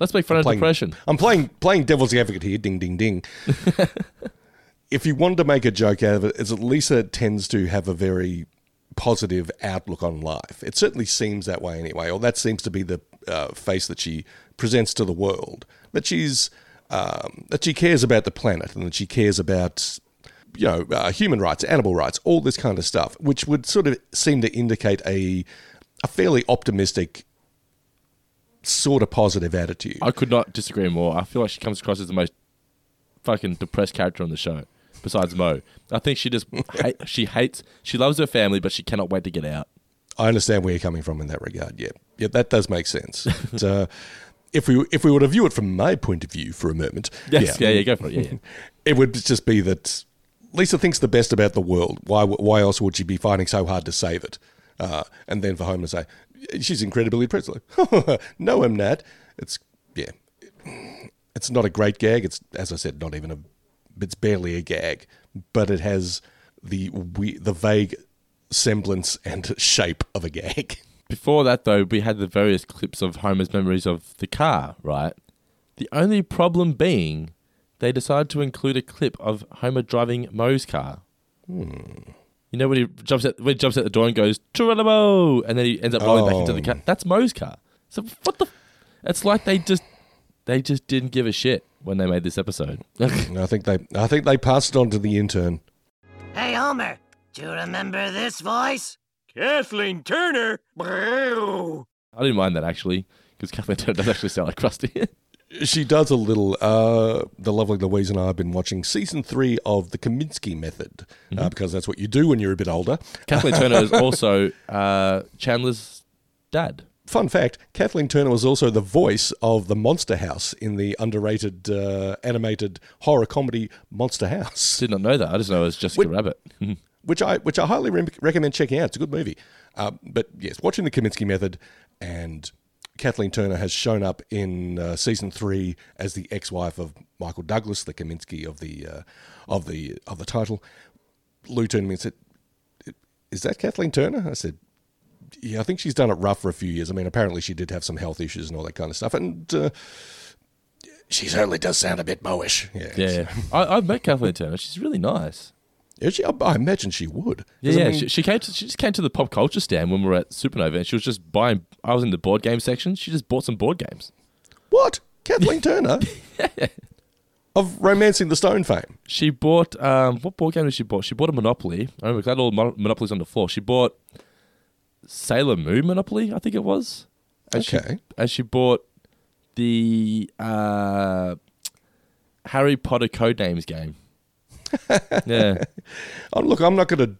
Speaker 3: Let's make fun of
Speaker 4: playing-
Speaker 3: depression.
Speaker 4: I'm playing playing devil's advocate here. Ding ding ding. [LAUGHS] if you wanted to make a joke out of it, is that Lisa tends to have a very positive outlook on life. It certainly seems that way anyway, or that seems to be the uh, face that she presents to the world. That she's um, that she cares about the planet and that she cares about you know uh, human rights, animal rights, all this kind of stuff, which would sort of seem to indicate a a fairly optimistic sort of positive attitude.
Speaker 3: I could not disagree more. I feel like she comes across as the most fucking depressed character on the show, besides Moe. I think she just [LAUGHS] hate, she hates she loves her family, but she cannot wait to get out.
Speaker 4: I understand where you're coming from in that regard. Yeah, yeah, that does make sense. But, uh, if we if we were to view it from my point of view for a moment,
Speaker 3: Yes, yeah, yeah, go for it. Yeah, yeah. [LAUGHS]
Speaker 4: it would just be that Lisa thinks the best about the world. Why why else would she be fighting so hard to save it? Uh, and then for Homer to say she's incredibly. Like, [LAUGHS] no, I'm not. It's yeah, it's not a great gag. It's as I said, not even a. It's barely a gag, but it has the the vague semblance and [LAUGHS] shape of a gag.
Speaker 3: Before that, though, we had the various clips of Homer's memories of the car, right? The only problem being they decided to include a clip of Homer driving Moe's car. Hmm. You know when he jumps at when he jumps at the door and goes Geronimo, and then he ends up rolling back into the
Speaker 4: Oh.
Speaker 3: car. That's Moe's car. So what the? It's like they just they just didn't give a shit when they made this episode. [LAUGHS]
Speaker 4: I think they I think they passed it on to the intern.
Speaker 7: Hey, Homer, do you remember this voice?
Speaker 6: Kathleen Turner?
Speaker 3: I didn't mind that actually because Kathleen Turner does actually sound like Krusty. [LAUGHS]
Speaker 4: She does a little. Uh, the lovely Louise and I have been watching season three of the Kominsky Method uh, because that's what you do when you're a bit older.
Speaker 3: Kathleen [LAUGHS] Turner is also uh, Chandler's dad.
Speaker 4: Fun fact: Kathleen Turner was also the voice of the Monster House in the underrated uh, animated horror comedy Monster House,
Speaker 3: Did not know that. I just know it was Jessica
Speaker 4: Wait.
Speaker 3: Rabbit. [LAUGHS]
Speaker 4: which I which I highly re- recommend checking out. It's a good movie. Uh, but yes, watching the Kominsky Method and Kathleen Turner has shown up in uh, season three as the ex-wife of Michael Douglas, the Kominsky of the uh, of the of the title. Lou turned to me and said, "Is that Kathleen Turner?" I said, "Yeah, I think she's done it rough for a few years. I mean, apparently she did have some health issues and all that kind of stuff, and uh, she certainly does sound a bit moish." Yeah,
Speaker 3: Yeah. [LAUGHS] I, I've met Kathleen Turner. She's really nice.
Speaker 4: Yeah, she, I, I imagine she would.
Speaker 3: Yeah,
Speaker 4: I
Speaker 3: yeah.
Speaker 4: mean-
Speaker 3: she, she came to she just came to the pop culture stand when we were at Supernova, and she was just buying. I was in the board game section. She just bought some board games.
Speaker 4: What? Kathleen [LAUGHS] Turner? Of Romancing the Stone fame.
Speaker 3: She bought um, what board game did she bought? She bought a Monopoly. I remember had all mon- Monopolies on the floor. She bought Sailor Moon Monopoly, I think it was. And she-
Speaker 4: Okay.
Speaker 3: and she bought the uh, Harry Potter Codenames game. [LAUGHS] yeah.
Speaker 4: Oh, look, I'm not going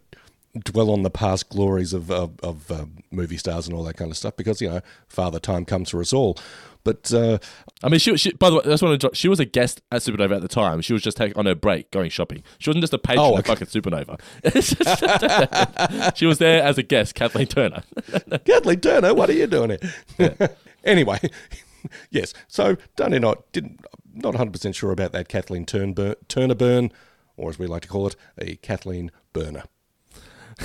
Speaker 4: to dwell on the past glories of, of, of um, movie stars and all that kind of stuff because, you know, Father Time comes for us all. But uh,
Speaker 3: I mean, she, she. By the way, I just want to. She was a guest at Supernova at the time. She was just taking on her break, going shopping. She wasn't just a patron
Speaker 4: Oh,
Speaker 3: of
Speaker 4: okay.
Speaker 3: fucking Supernova. [LAUGHS] she was there as a guest, Kathleen Turner. [LAUGHS]
Speaker 4: Kathleen Turner, what are you doing here? anyway, yes. So, and I didn't, not 100% sure about that Kathleen Turnbur- Turner burn, or as we like to call it, a Kathleen burner. [LAUGHS]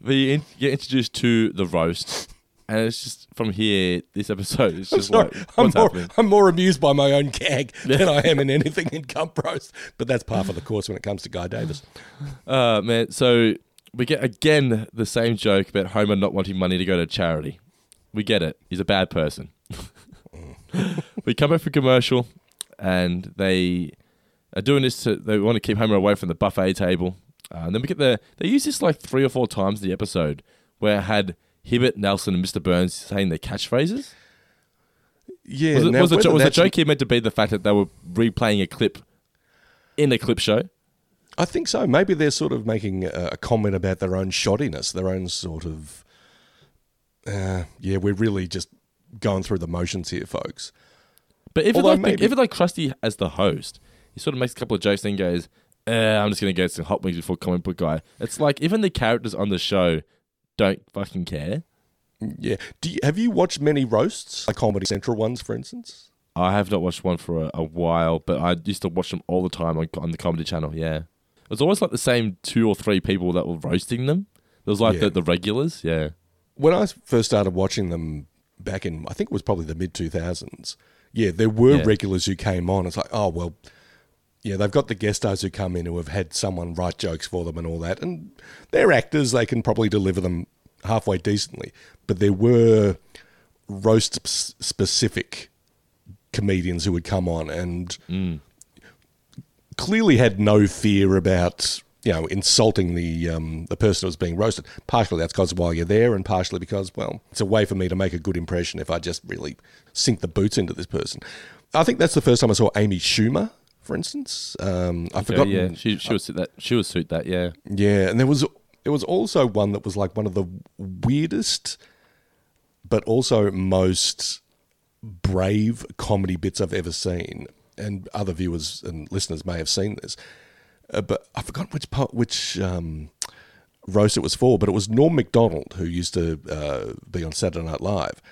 Speaker 3: we in, get introduced to the roast, and it's just from here. This episode is
Speaker 4: I'm
Speaker 3: just
Speaker 4: sorry,
Speaker 3: like
Speaker 4: I'm
Speaker 3: what's
Speaker 4: more,
Speaker 3: happening.
Speaker 4: I'm more amused by my own gag [LAUGHS] than I am in anything in Gump Roast. But that's par for the course when it comes to Guy Davis.
Speaker 3: Uh, man, so we get again the same joke about Homer not wanting money to go to charity. We get it. He's a bad person. [LAUGHS] we come back for commercial, and they are doing this. To, they want to keep Homer away from the buffet table. Uh, and then we get the. They use this like three or four times in the episode, where it had Hibbert, Nelson, and Mr. Burns saying their catchphrases.
Speaker 4: Yeah,
Speaker 3: Was, it,
Speaker 4: now
Speaker 3: was, the, was the joke here meant to be the fact that they were replaying a clip in a clip show?
Speaker 4: I think so. Maybe they're sort of making a, a comment about their own shoddiness, their own sort of. Uh, yeah, we're really just going through the motions here, folks.
Speaker 3: But if
Speaker 4: Although
Speaker 3: it like
Speaker 4: maybe-
Speaker 3: like Krusty as the host, he sort of makes a couple of jokes and goes, eh, "I'm just gonna get some hot wings before comic book guy." It's like even the characters on the show don't fucking care.
Speaker 4: Yeah. Do you, have you watched many roasts, like Comedy Central ones, for instance?
Speaker 3: I have not watched one for a, a while, but I used to watch them all the time on, on the Comedy Channel. Yeah, it was always like the same two or three people that were roasting them. There was like
Speaker 4: Yeah.
Speaker 3: the, the regulars. Yeah,
Speaker 4: when I first started watching them back in, I think it was probably the mid 2000s, yeah, there were
Speaker 3: Yeah.
Speaker 4: regulars who came on. It's like, oh, well, yeah, they've got the guest stars who come in who have had someone write jokes for them and all that. And they're actors, they can probably deliver them halfway decently. But there were roast specific comedians who would come on and clearly had no fear about you know insulting the um, the person who was being roasted. Partially that's because while you're there, and partially because well, it's a way for me to make a good impression if I just really sink the boots into this person. I think that's the first time I saw Amy Schumer, for instance. Um, I
Speaker 3: Okay,
Speaker 4: forgot.
Speaker 3: Yeah, she she would suit that. She would suit that. Yeah.
Speaker 4: Yeah, and there was there was also one that was like one of the weirdest, but also most brave comedy bits I've ever seen. And other viewers and listeners may have seen this, uh, but I forgot which part, which um, roast it was for. But it was Norm Macdonald who used to uh, be on Saturday Night Live,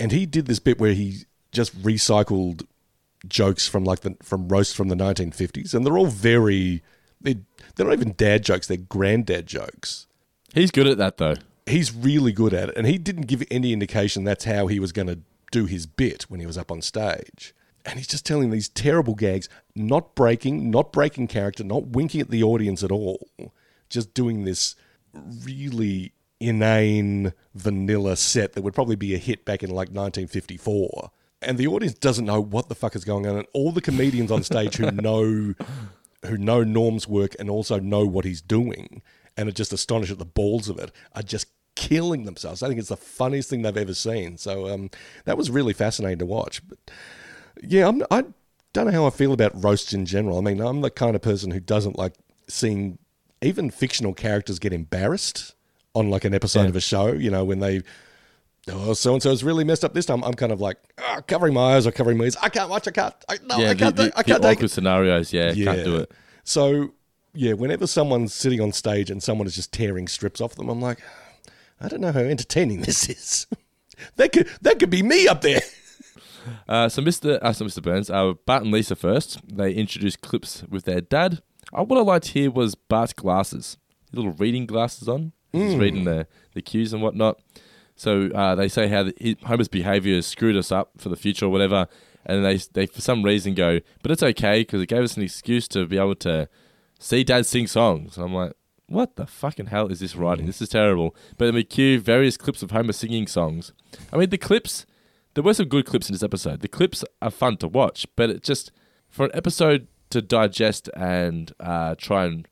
Speaker 4: and he did this bit where he just recycled jokes from like the from roasts from the 1950s, and they're all very they they're not even dad jokes; they're granddad jokes.
Speaker 3: He's good at that though.
Speaker 4: He's really good at it, and he didn't give any indication that's how he was going to do his bit when he was up on stage. And he's just telling these terrible gags, not breaking, not breaking character, not winking at the audience at all, just doing this really inane vanilla set that would probably be a hit back in like 1954 and the audience doesn't know what the fuck is going on. And all the comedians on stage who know who know norm's work and also know what he's doing and are just astonished at the balls of it are just killing themselves. I think it's the funniest thing they've ever seen. So um, that was really fascinating to watch. But yeah I'm, i don't know how i feel about roasts in general. I mean i'm the kind of person who doesn't like seeing even fictional characters get embarrassed on like an episode
Speaker 3: Yeah.
Speaker 4: of a show you know when they oh so and so's really messed up this time i'm kind of like ah, covering my eyes or covering my ears i can't watch i can't I, no
Speaker 3: yeah,
Speaker 4: i can't,
Speaker 3: the,
Speaker 4: do- I can't
Speaker 3: the
Speaker 4: take
Speaker 3: awkward
Speaker 4: it
Speaker 3: scenarios. Yeah, can't do it.
Speaker 4: so yeah whenever someone's sitting on stage and someone is just tearing strips off them i'm like i don't know how entertaining this is [LAUGHS] that could that could be me up there [LAUGHS]
Speaker 3: Uh, so Mr. Uh, so Mr. Burns, uh, Bart and Lisa first. They introduced clips with their dad. Uh, what I liked here was Bart's glasses, little reading glasses on. He's reading the the cues and whatnot. So uh, they say how the, Homer's behavior has screwed us up for the future or whatever, and they they for some reason go, but it's okay because it gave us an excuse to be able to see Dad sing songs. And I'm like, what the fucking hell is this writing? This is terrible. But then we cue various clips of Homer singing songs. I mean, the clips, there were some good clips in this episode. The clips are fun to watch, but it just, for an episode to digest and uh, try and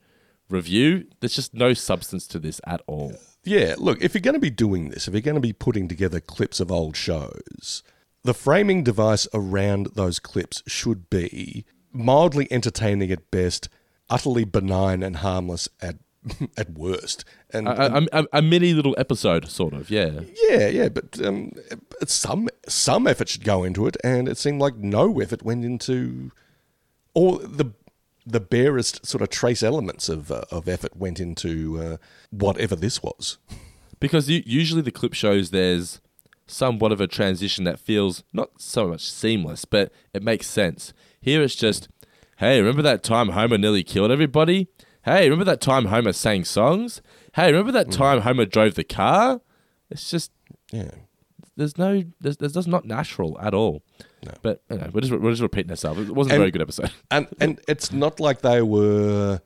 Speaker 3: review, there's just no substance to this at all.
Speaker 4: Yeah, look, if you're going to be doing this, if you're going to be putting together clips of old shows, the framing device around those clips should be mildly entertaining at best, utterly benign and harmless at [LAUGHS] at worst. And,
Speaker 3: A, a, a, mini little episode, sort of, yeah.
Speaker 4: yeah, yeah, but um, some some effort should go into it, and it seemed like no effort went into, or the the barest sort of trace elements of uh, of effort went into uh, whatever this was.
Speaker 3: Because usually the clip shows there's somewhat of a transition that feels not so much seamless, but it makes sense. Here it's just, hey, remember that time Homer nearly killed everybody? Hey, remember that time Homer sang songs? Hey, remember that time Homer drove the car? It's just
Speaker 4: Yeah.
Speaker 3: there's no there's, there's just not natural at all.
Speaker 4: No.
Speaker 3: But we're just we're just repeating ourselves. It wasn't a very good episode. [LAUGHS]
Speaker 4: and and it's not like they were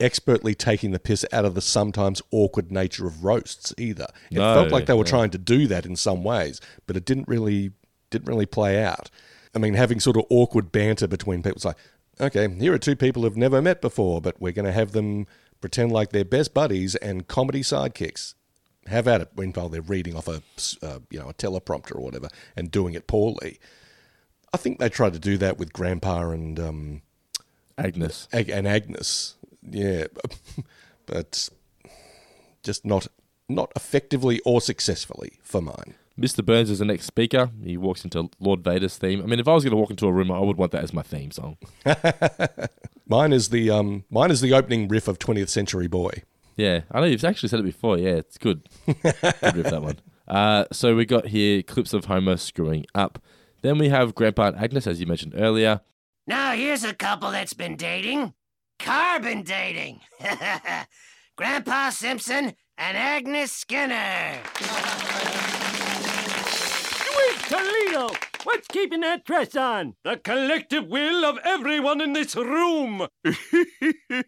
Speaker 4: expertly taking the piss out of the sometimes awkward nature of roasts either. It
Speaker 3: No,
Speaker 4: felt like they were trying to do that in some ways, but it didn't really didn't really play out. I mean, having sort of awkward banter between people. It's like, okay, here are two people who've never met before, but we're going to have them pretend like they're best buddies and comedy sidekicks. Have at it when while they're reading off a uh, you know a teleprompter or whatever and doing it poorly. I think they tried to do that with Grandpa and um,
Speaker 3: Agnes.
Speaker 4: Ag- and Agnes, yeah, [LAUGHS] but just not not effectively or successfully for mine.
Speaker 3: Mr. Burns is the next speaker. He walks into Lord Vader's theme. I mean, if I was going to walk into a room, I would want that as my theme song. [LAUGHS]
Speaker 4: Mine is the um, mine is the opening riff of 20th Century Boy.
Speaker 3: Yeah, I know you've actually said it before. Yeah, it's good. good riff that one. [LAUGHS] Uh, so we got here clips of Homer screwing up. Then we have Grandpa and Agnes, as you mentioned earlier.
Speaker 7: Now here's a couple that's been dating. Carbon dating. [LAUGHS] Grandpa Simpson and Agnes Skinner.
Speaker 6: Wait, Toledo! What's keeping that dress on? The collective will of everyone in this room! [LAUGHS]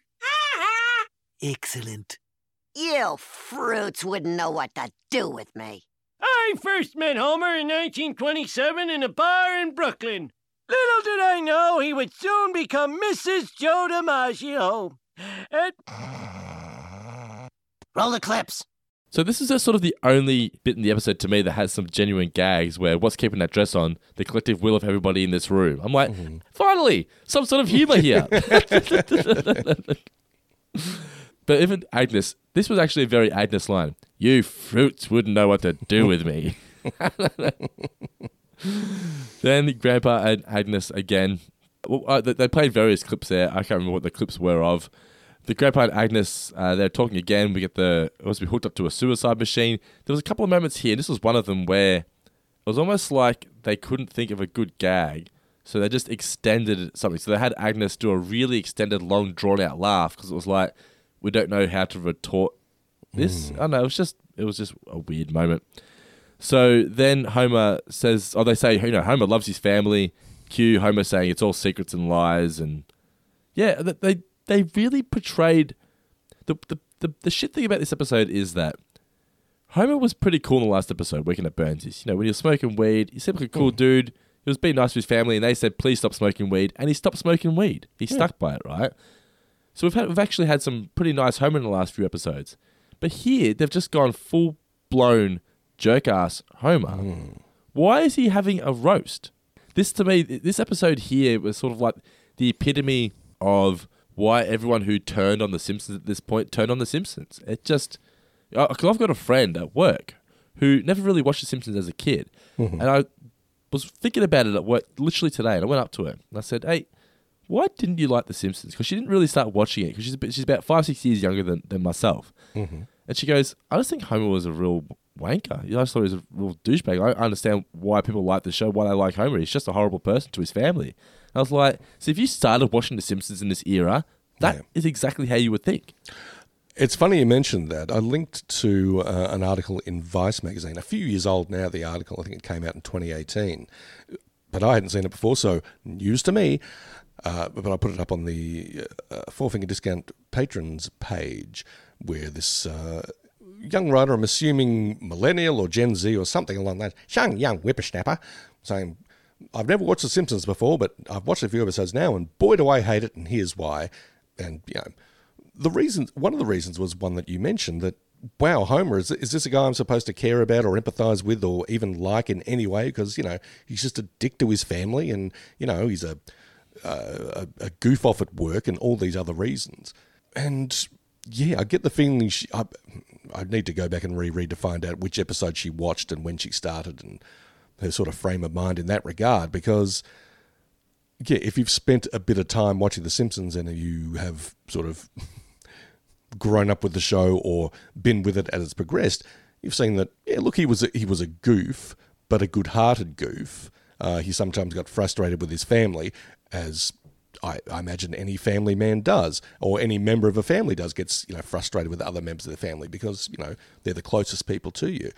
Speaker 2: Excellent.
Speaker 8: You fruits wouldn't know what to do with me.
Speaker 6: I first met Homer in 1927 in a bar in Brooklyn. Little did I know he would soon become Mrs. Joe DiMaggio. And [LAUGHS]
Speaker 7: Roll the clips.
Speaker 3: So this is just sort of the only bit in the episode to me that has some genuine gags where what's keeping that dress on? The collective will of everybody in this room. I'm like, hmm. finally, some sort of humor here. [LAUGHS] [LAUGHS] but even Agnes, this was actually a very Agnes line. You fruits wouldn't know what to do with me. [LAUGHS] then Grandpa and Agnes again. Well, uh, they- played various clips there. I can't remember what the clips were of. The Grandpa and Agnes, uh, they're talking again. We get the it was we hooked up to a suicide machine. There was a couple of moments here, and this was one of them where it was almost like they couldn't think of a good gag, so they just extended something. So they had Agnes do a really extended, long, drawn out laugh because it was like we don't know how to retort this. Hmm. I don't know. It was just it was just a weird moment. So then Homer says, "Oh, they say you know Homer loves his family." Cue Homer saying it's all secrets and lies, and yeah, they they really portrayed the the the, the shit thing about this episode is that Homer was pretty cool in the last episode, working at Burns's. You know, when he was smoking weed, he seemed like a cool hmm. dude. He was being nice to his family, and they said, "Please stop smoking weed," and he stopped smoking weed. He hmm. stuck by it, right? So we've had we've actually had some pretty nice Homer in the last few episodes, but here they've just gone full blown jerk ass Homer. Hmm. Why is he having a roast? This to me, this episode here was sort of like the epitome of why everyone who turned on the Simpsons at this point turned on the Simpsons. It just, uh, because I've got a friend at work who never really watched the Simpsons as a kid, mm-hmm. and I was thinking about it at work literally today, and I went up to her and I said, "Hey, why didn't you like The Simpsons?" Because she didn't really start watching it because she's she's about five six years younger than, than myself, and she goes, "I just think Homer was a real wanker. I just thought he was a real douchebag. I understand why people like the show, why they like Homer. He's just a horrible person to his family." And I was like, "So if you started watching The Simpsons in this era, that is
Speaker 4: Yeah.
Speaker 3: exactly how you would think."
Speaker 4: It's funny you mentioned that. I linked to uh, an article in Vice magazine, a few years old now. The article, I think it came out in 2018, but I hadn't seen it before, so news to me. Uh, but I put it up on the uh, Four Finger Discount patrons page, where this uh, young writer, I'm assuming millennial or Gen Z or something along that, young young whippersnapper, saying, "I've never watched The Simpsons before, but I've watched a few episodes now, and boy, do I hate it, and here's why." And you know, the reason one of the reasons was one that you mentioned that wow homer is, is this a guy i'm supposed to care about or empathize with or even like in any way because you know he's just a dick to his family and you know he's a a, a goof off at work and all these other reasons and yeah i get the feeling she I, I need to go back and reread to find out which episode she watched and when she started and her sort of frame of mind in that regard because yeah, if you've spent a bit of time watching The Simpsons and you have sort of [LAUGHS] grown up with the show or been with it as it's progressed, you've seen that. Yeah, look, he was a, he was a goof, but a good-hearted goof. Uh, he sometimes got frustrated with his family, as I, I imagine any family man does, or any member of a family does, gets you know frustrated with other members of the family because you know they're the closest people to you.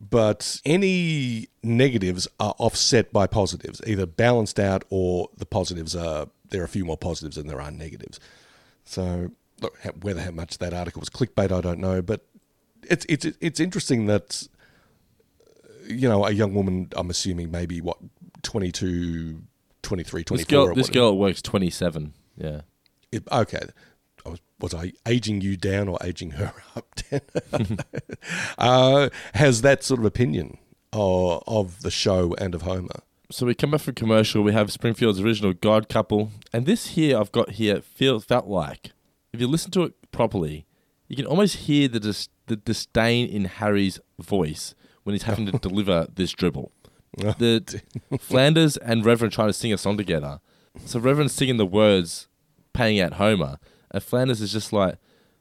Speaker 4: But any negatives are offset by positives, either balanced out or the positives are there are a few more positives than there are negatives. So look, whether how much that article was clickbait, I don't know, but it's it's it's interesting that you know a young woman, I'm assuming maybe what 22, 23, 24.
Speaker 3: This girl, this girl work's twenty seven. Yeah.
Speaker 4: It, okay. I was, was I aging you down or aging her [LAUGHS] up? [LAUGHS] Uh, has that sort of opinion of, of the show and of Homer?
Speaker 3: So we come back from commercial. We have Springfield's original God couple, and this here I've got here feel felt like if you listen to it properly, you can almost hear the dis- the disdain in Harry's voice when he's having to [LAUGHS] deliver this dribble. [LAUGHS] The Flanders and Reverend trying to sing a song together. So Reverend's singing the words, paying out Homer, and Flanders is just like,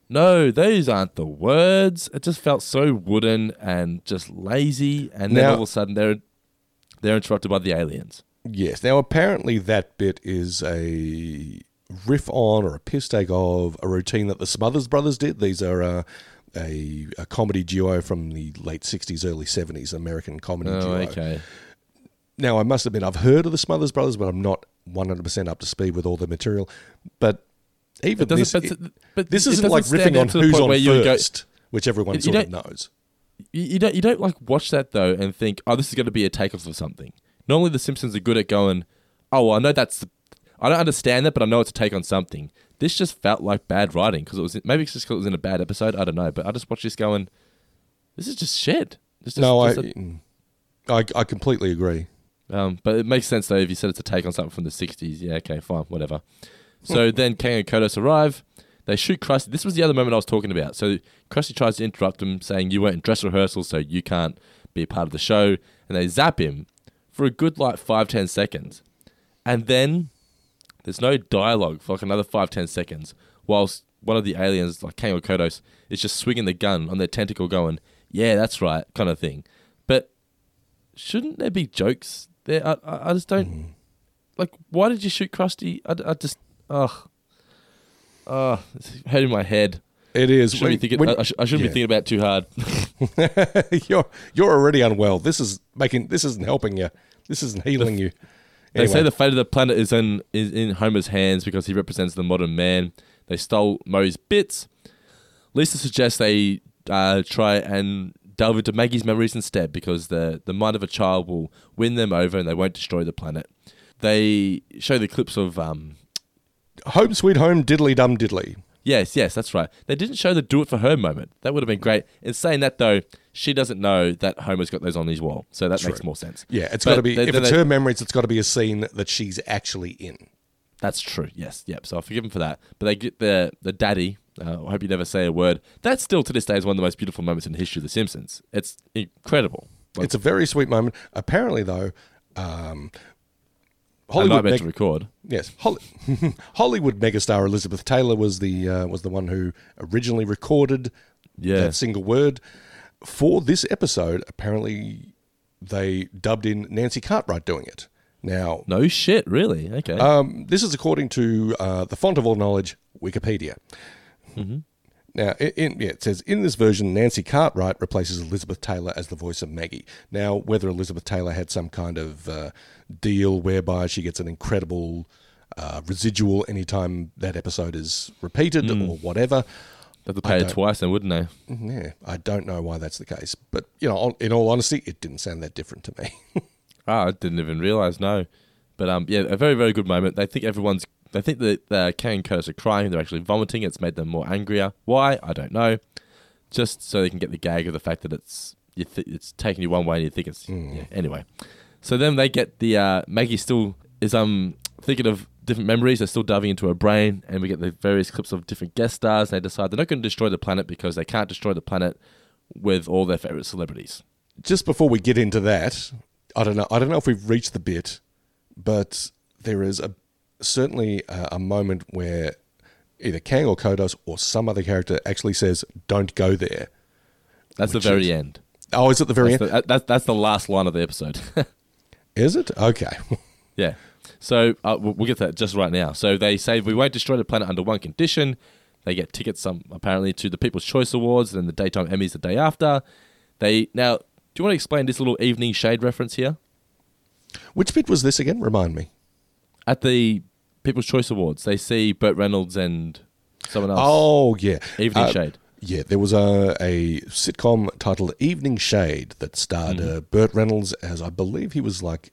Speaker 3: "No, those aren't the words." It just felt so wooden and just lazy. And then
Speaker 4: Now-
Speaker 3: all of a sudden they're they're interrupted by the aliens.
Speaker 4: Yes. Now, apparently, that bit is a riff on or a piss take of a routine that the Smothers Brothers did. These are uh, a, a comedy duo from the late 60s, early 70s, American comedy
Speaker 3: Oh,
Speaker 4: duo.
Speaker 3: okay.
Speaker 4: Now, I must admit, I've heard of the Smothers Brothers, but I'm not 100% up to speed with all the material. But even this,
Speaker 3: but-
Speaker 4: it-
Speaker 3: but
Speaker 4: this isn't like riffing on who's on
Speaker 3: where you go-
Speaker 4: which everyone sort of knows.
Speaker 3: You, don't you don't like watch that though and think, oh, this is going to be a takeoff of something. Normally, the Simpsons are good at going, oh, well, I know that's, I don't understand that, but I know it's a take on something. This just felt like bad writing because it was maybe it's just because it was in a bad episode. I don't know, but I just watched this going, this is just shit. Just,
Speaker 4: No, I,
Speaker 3: just a- mm,
Speaker 4: I, I completely agree.
Speaker 3: Um, but it makes sense though if you said it's a take on something from the '60s. Yeah, okay, fine, whatever. So then Kang and Kodos arrive. They shoot Krusty. This was the other moment I was talking about. So Krusty tries to interrupt him, saying, "You weren't in dress rehearsal, so you can't be a part of the show." And they zap him for a good like five ten seconds, and then there's no dialogue for like another five ten seconds, whilst one of the aliens, like Kang or Kodos, is just swinging the gun on their tentacle, going, "Yeah, that's right," kind of thing. But shouldn't there be jokes there? I, I, I just don't like. Why did you shoot Krusty? I, I just ugh, ugh, it's hurting my head.
Speaker 4: It is.
Speaker 3: I shouldn't, be, thinking, I, I sh- I shouldn't
Speaker 4: yeah.
Speaker 3: be thinking about it too hard. [LAUGHS]
Speaker 4: you're you're already unwell. This is making. This isn't helping you. This isn't healing you.
Speaker 3: They say the fate of the planet is in is in Homer's hands because he represents the modern man. They stole Moe's bits. Lisa suggests they uh, try and delve into Maggie's memories instead because the the mind of a child will win them over and they won't destroy the planet. They show the clips of um,
Speaker 4: Home Sweet Home Diddly Dum Diddly.
Speaker 3: Yes, yes, that's right. They didn't show the do it for her moment. That would have been great. In saying that, though, she doesn't know that Homer's got those on his wall, so that makes more sense.
Speaker 4: Yeah, it's got to be.
Speaker 3: they-
Speaker 4: if
Speaker 3: then
Speaker 4: it's
Speaker 3: they-
Speaker 4: her memories, it's got to be a scene that she's actually in.
Speaker 3: That's true. Yes, yep. So I forgive them for that. But they get the the daddy. Uh, I hope you never say a word. That still to this day is one of the most beautiful moments in the history of The Simpsons. It's incredible. Like,
Speaker 4: It's a very sweet moment. Apparently, though, um, Hollywood meg-
Speaker 3: to record.
Speaker 4: yes, Hol- [LAUGHS] Hollywood megastar Elizabeth Taylor was the uh, was the one who originally recorded
Speaker 3: Yeah.
Speaker 4: that single word for this episode. Apparently, they dubbed in Nancy Cartwright doing it. Now,
Speaker 3: No shit, really. Okay.
Speaker 4: Um, this is according to uh, the font of all knowledge, Wikipedia. Now, in, in, yeah, it says in this version, Nancy Cartwright replaces Elizabeth Taylor as the voice of Maggie. Now, whether Elizabeth Taylor had some kind of uh, deal whereby she gets an incredible uh, residual anytime that episode is repeated or whatever,
Speaker 3: They have to pay
Speaker 4: don't-
Speaker 3: twice, then, wouldn't they?
Speaker 4: yeah, I don't know why that's the case. But you know, in all honesty, it didn't sound that different to me. [LAUGHS]
Speaker 3: Ah, I didn't even realize. No, but um, yeah, a very very good moment. They think everyone's. They think that the Kang and Kodos are crying. They're actually vomiting. It's made them more angrier. Why? I don't know. Just so they can get the gag of the fact that it's you th- it's taking you one way and you think it's yeah, anyway. So then they get the uh, Maggie still is um thinking of different memories. They're still diving into her brain, and we get the various clips of different guest stars. They decide they're not going to destroy the planet because they can't destroy the planet with all their favorite celebrities.
Speaker 4: just before we get into that, I don't know. I don't know if we've reached the bit, but there is a certainly a, a moment where either Kang or Kodos or some other character actually says, "Don't go there."
Speaker 3: That's the very
Speaker 4: is-
Speaker 3: end.
Speaker 4: Oh, is it the very
Speaker 3: That's
Speaker 4: end?
Speaker 3: the, that's, that's the last line of the episode. [LAUGHS]
Speaker 4: Is it okay? [LAUGHS]
Speaker 3: yeah. So uh, we'll get to that just right now. So they say we won't destroy the planet under one condition. They get tickets, um, apparently, to the People's Choice Awards and the daytime Emmys the day after. They now. Do you want to explain this little evening shade reference here?
Speaker 4: Which bit was this again? Remind me.
Speaker 3: At the People's Choice Awards, they see Burt Reynolds and someone else.
Speaker 4: Oh yeah,
Speaker 3: Evening
Speaker 4: Uh,
Speaker 3: Shade.
Speaker 4: Yeah, there was a, a sitcom titled Evening Shade that starred
Speaker 3: Mm-hmm.
Speaker 4: uh, Burt Reynolds as I believe he was like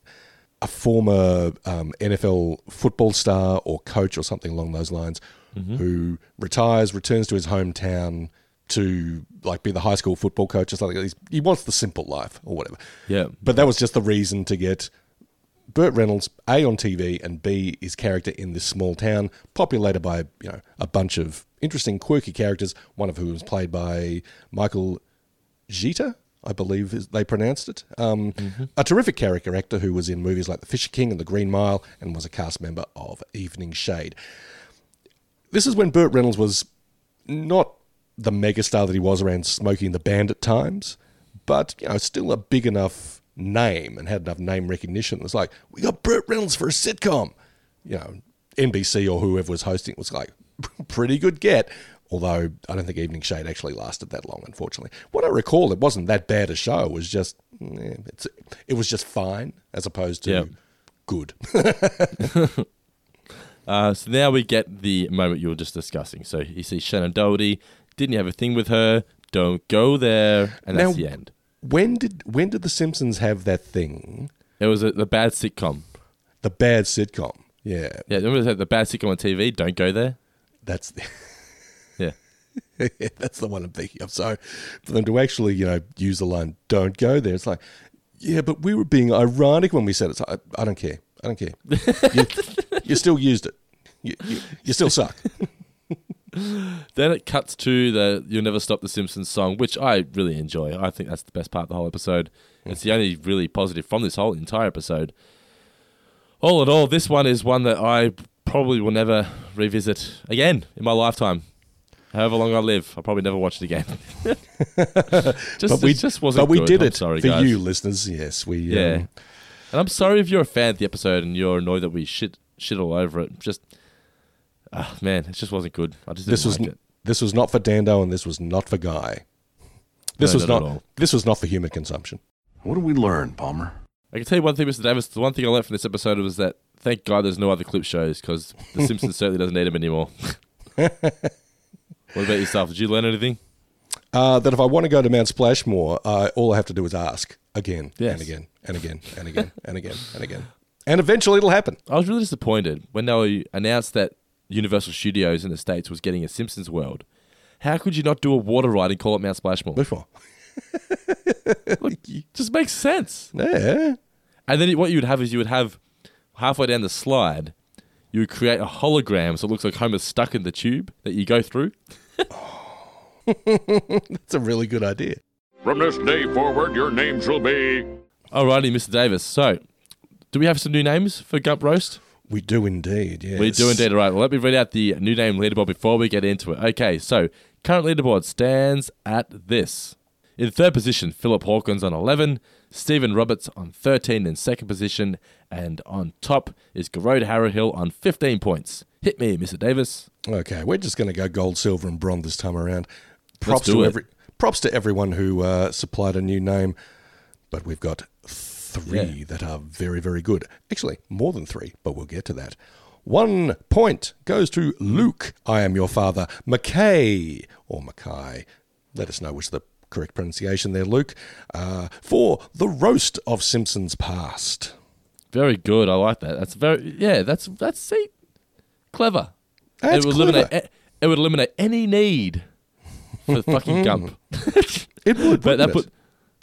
Speaker 4: a former um, NFL football star or coach or something along those lines,
Speaker 3: Mm-hmm.
Speaker 4: who retires, returns to his hometown to like be the high school football coach or something. He's, he wants the simple life or whatever.
Speaker 3: Yeah.
Speaker 4: But that was just the reason to get Burt Reynolds A on TV and B his character in this small town, populated by you know a bunch of interesting, quirky characters. One of whom was played by Michael Jeter, I believe is, they pronounced it. Um, A terrific character actor who was in movies like The Fisher King and The Green Mile, and was a cast member of Evening Shade. This is when Burt Reynolds was not the megastar that he was around Smokey and the Bandit times, but you know still a big enough name and had enough name recognition. It was like we got Burt Reynolds for a sitcom. You know, NBC or whoever was hosting it was like [LAUGHS] pretty good get. Although I don't think Evening Shade actually lasted that long, unfortunately. What I recall, it wasn't that bad a show. It was just, it's, it was just fine as opposed to
Speaker 3: Yep.
Speaker 4: good. [LAUGHS] [LAUGHS]
Speaker 3: Uh, so now we get the moment you were just discussing. So you see Shannen Doherty. Didn't you have a thing with her? Don't go there. And that's
Speaker 4: Now-
Speaker 3: the end.
Speaker 4: When did when did The Simpsons have that thing?
Speaker 3: It was a, the bad sitcom.
Speaker 4: The bad sitcom. Yeah,
Speaker 3: Yeah, remember the bad sitcom on TV? Don't go there.
Speaker 4: that's the. [LAUGHS]
Speaker 3: Yeah.
Speaker 4: That's the one I'm thinking of. So for them to actually, you know, use the line "Don't go there," it's like, yeah, but we were being ironic when we said it. So I, I don't care. I don't care. [LAUGHS] you, you still used it. You, you, you still suck. [LAUGHS] [LAUGHS]
Speaker 3: Then it cuts to the "You'll Never Stop the Simpsons" song, which I really enjoy. I think that's the best part of the whole episode. It's the only really positive from this whole entire episode. All in all, this one is one that I probably will never revisit again in my lifetime. However long I live, I'll probably never watch it again. [LAUGHS] just,
Speaker 4: but we
Speaker 3: just wasn't.
Speaker 4: But we
Speaker 3: good.
Speaker 4: did
Speaker 3: I'm
Speaker 4: it
Speaker 3: sorry,
Speaker 4: for
Speaker 3: guys.
Speaker 4: you, listeners. Yes, we.
Speaker 3: Yeah.
Speaker 4: Um,
Speaker 3: And I'm sorry if you're a fan of the episode and you're annoyed that we shit shit all over it. Just, ah, man, it just wasn't good. I just didn't
Speaker 4: this was
Speaker 3: like
Speaker 4: n-
Speaker 3: it.
Speaker 4: this was not for Dando, and this was not for Guy. This
Speaker 3: No,
Speaker 4: was
Speaker 3: not at
Speaker 4: not.
Speaker 3: all.
Speaker 4: This was not for human consumption.
Speaker 9: What did we learn, Palmer?
Speaker 3: I can tell you one thing, Mr. Davis. The one thing I learned from this episode was that thank God there's no other clip shows because The Simpsons certainly doesn't need them anymore. [LAUGHS] what about yourself? Did you learn anything?
Speaker 4: Uh, that if I want to go to Mount Splashmore, uh, all I have to do is ask again
Speaker 3: Yes.
Speaker 4: and again and again and again and again and again, and eventually it'll happen.
Speaker 3: I was really disappointed when they announced that Universal Studios in the States was getting a Simpsons World. How could you not do a water ride and call it Mount Splashmore?
Speaker 4: Before, [LAUGHS]
Speaker 3: Just makes sense.
Speaker 4: yeah,
Speaker 3: And then what you would have is you would have halfway down the slide, you would create a hologram so it looks like Homer's stuck in the tube that you go through. [LAUGHS]
Speaker 4: That's a really good idea.
Speaker 9: From this day forward, your name shall be.
Speaker 3: Alrighty, Mr. Davis. So, do we have some new names for Gump Roast?
Speaker 4: We do indeed. Yes,
Speaker 3: We do indeed. All right. Well, let me read out the new name leaderboard before we get into it. Okay. So, current leaderboard stands at this. In third position, Philip Hawkins on 11, Stephen Roberts on 13 in second position, and on top is Garode Harrowhill on 15 points. Hit me, Mr. Davis.
Speaker 4: Okay, we're just going to go gold, silver, and bronze this time around. Props
Speaker 3: do
Speaker 4: to
Speaker 3: it.
Speaker 4: every props to everyone who uh, supplied a new name, but we've got three
Speaker 3: Yeah.
Speaker 4: that are very, very good. Actually, more than three, but we'll get to that. One point goes to Luke. I am your father, McKay or Mackay. Let us know which the correct pronunciation there, Luke. Uh, for the roast of Simpsons past.
Speaker 3: Very good. I like that. That's very yeah. That's that's see, clever.
Speaker 4: That's
Speaker 3: it would
Speaker 4: clever.
Speaker 3: eliminate. It would eliminate any need for fucking Gump. [LAUGHS]
Speaker 4: It would,
Speaker 3: But that
Speaker 4: wouldn't
Speaker 3: put
Speaker 4: it?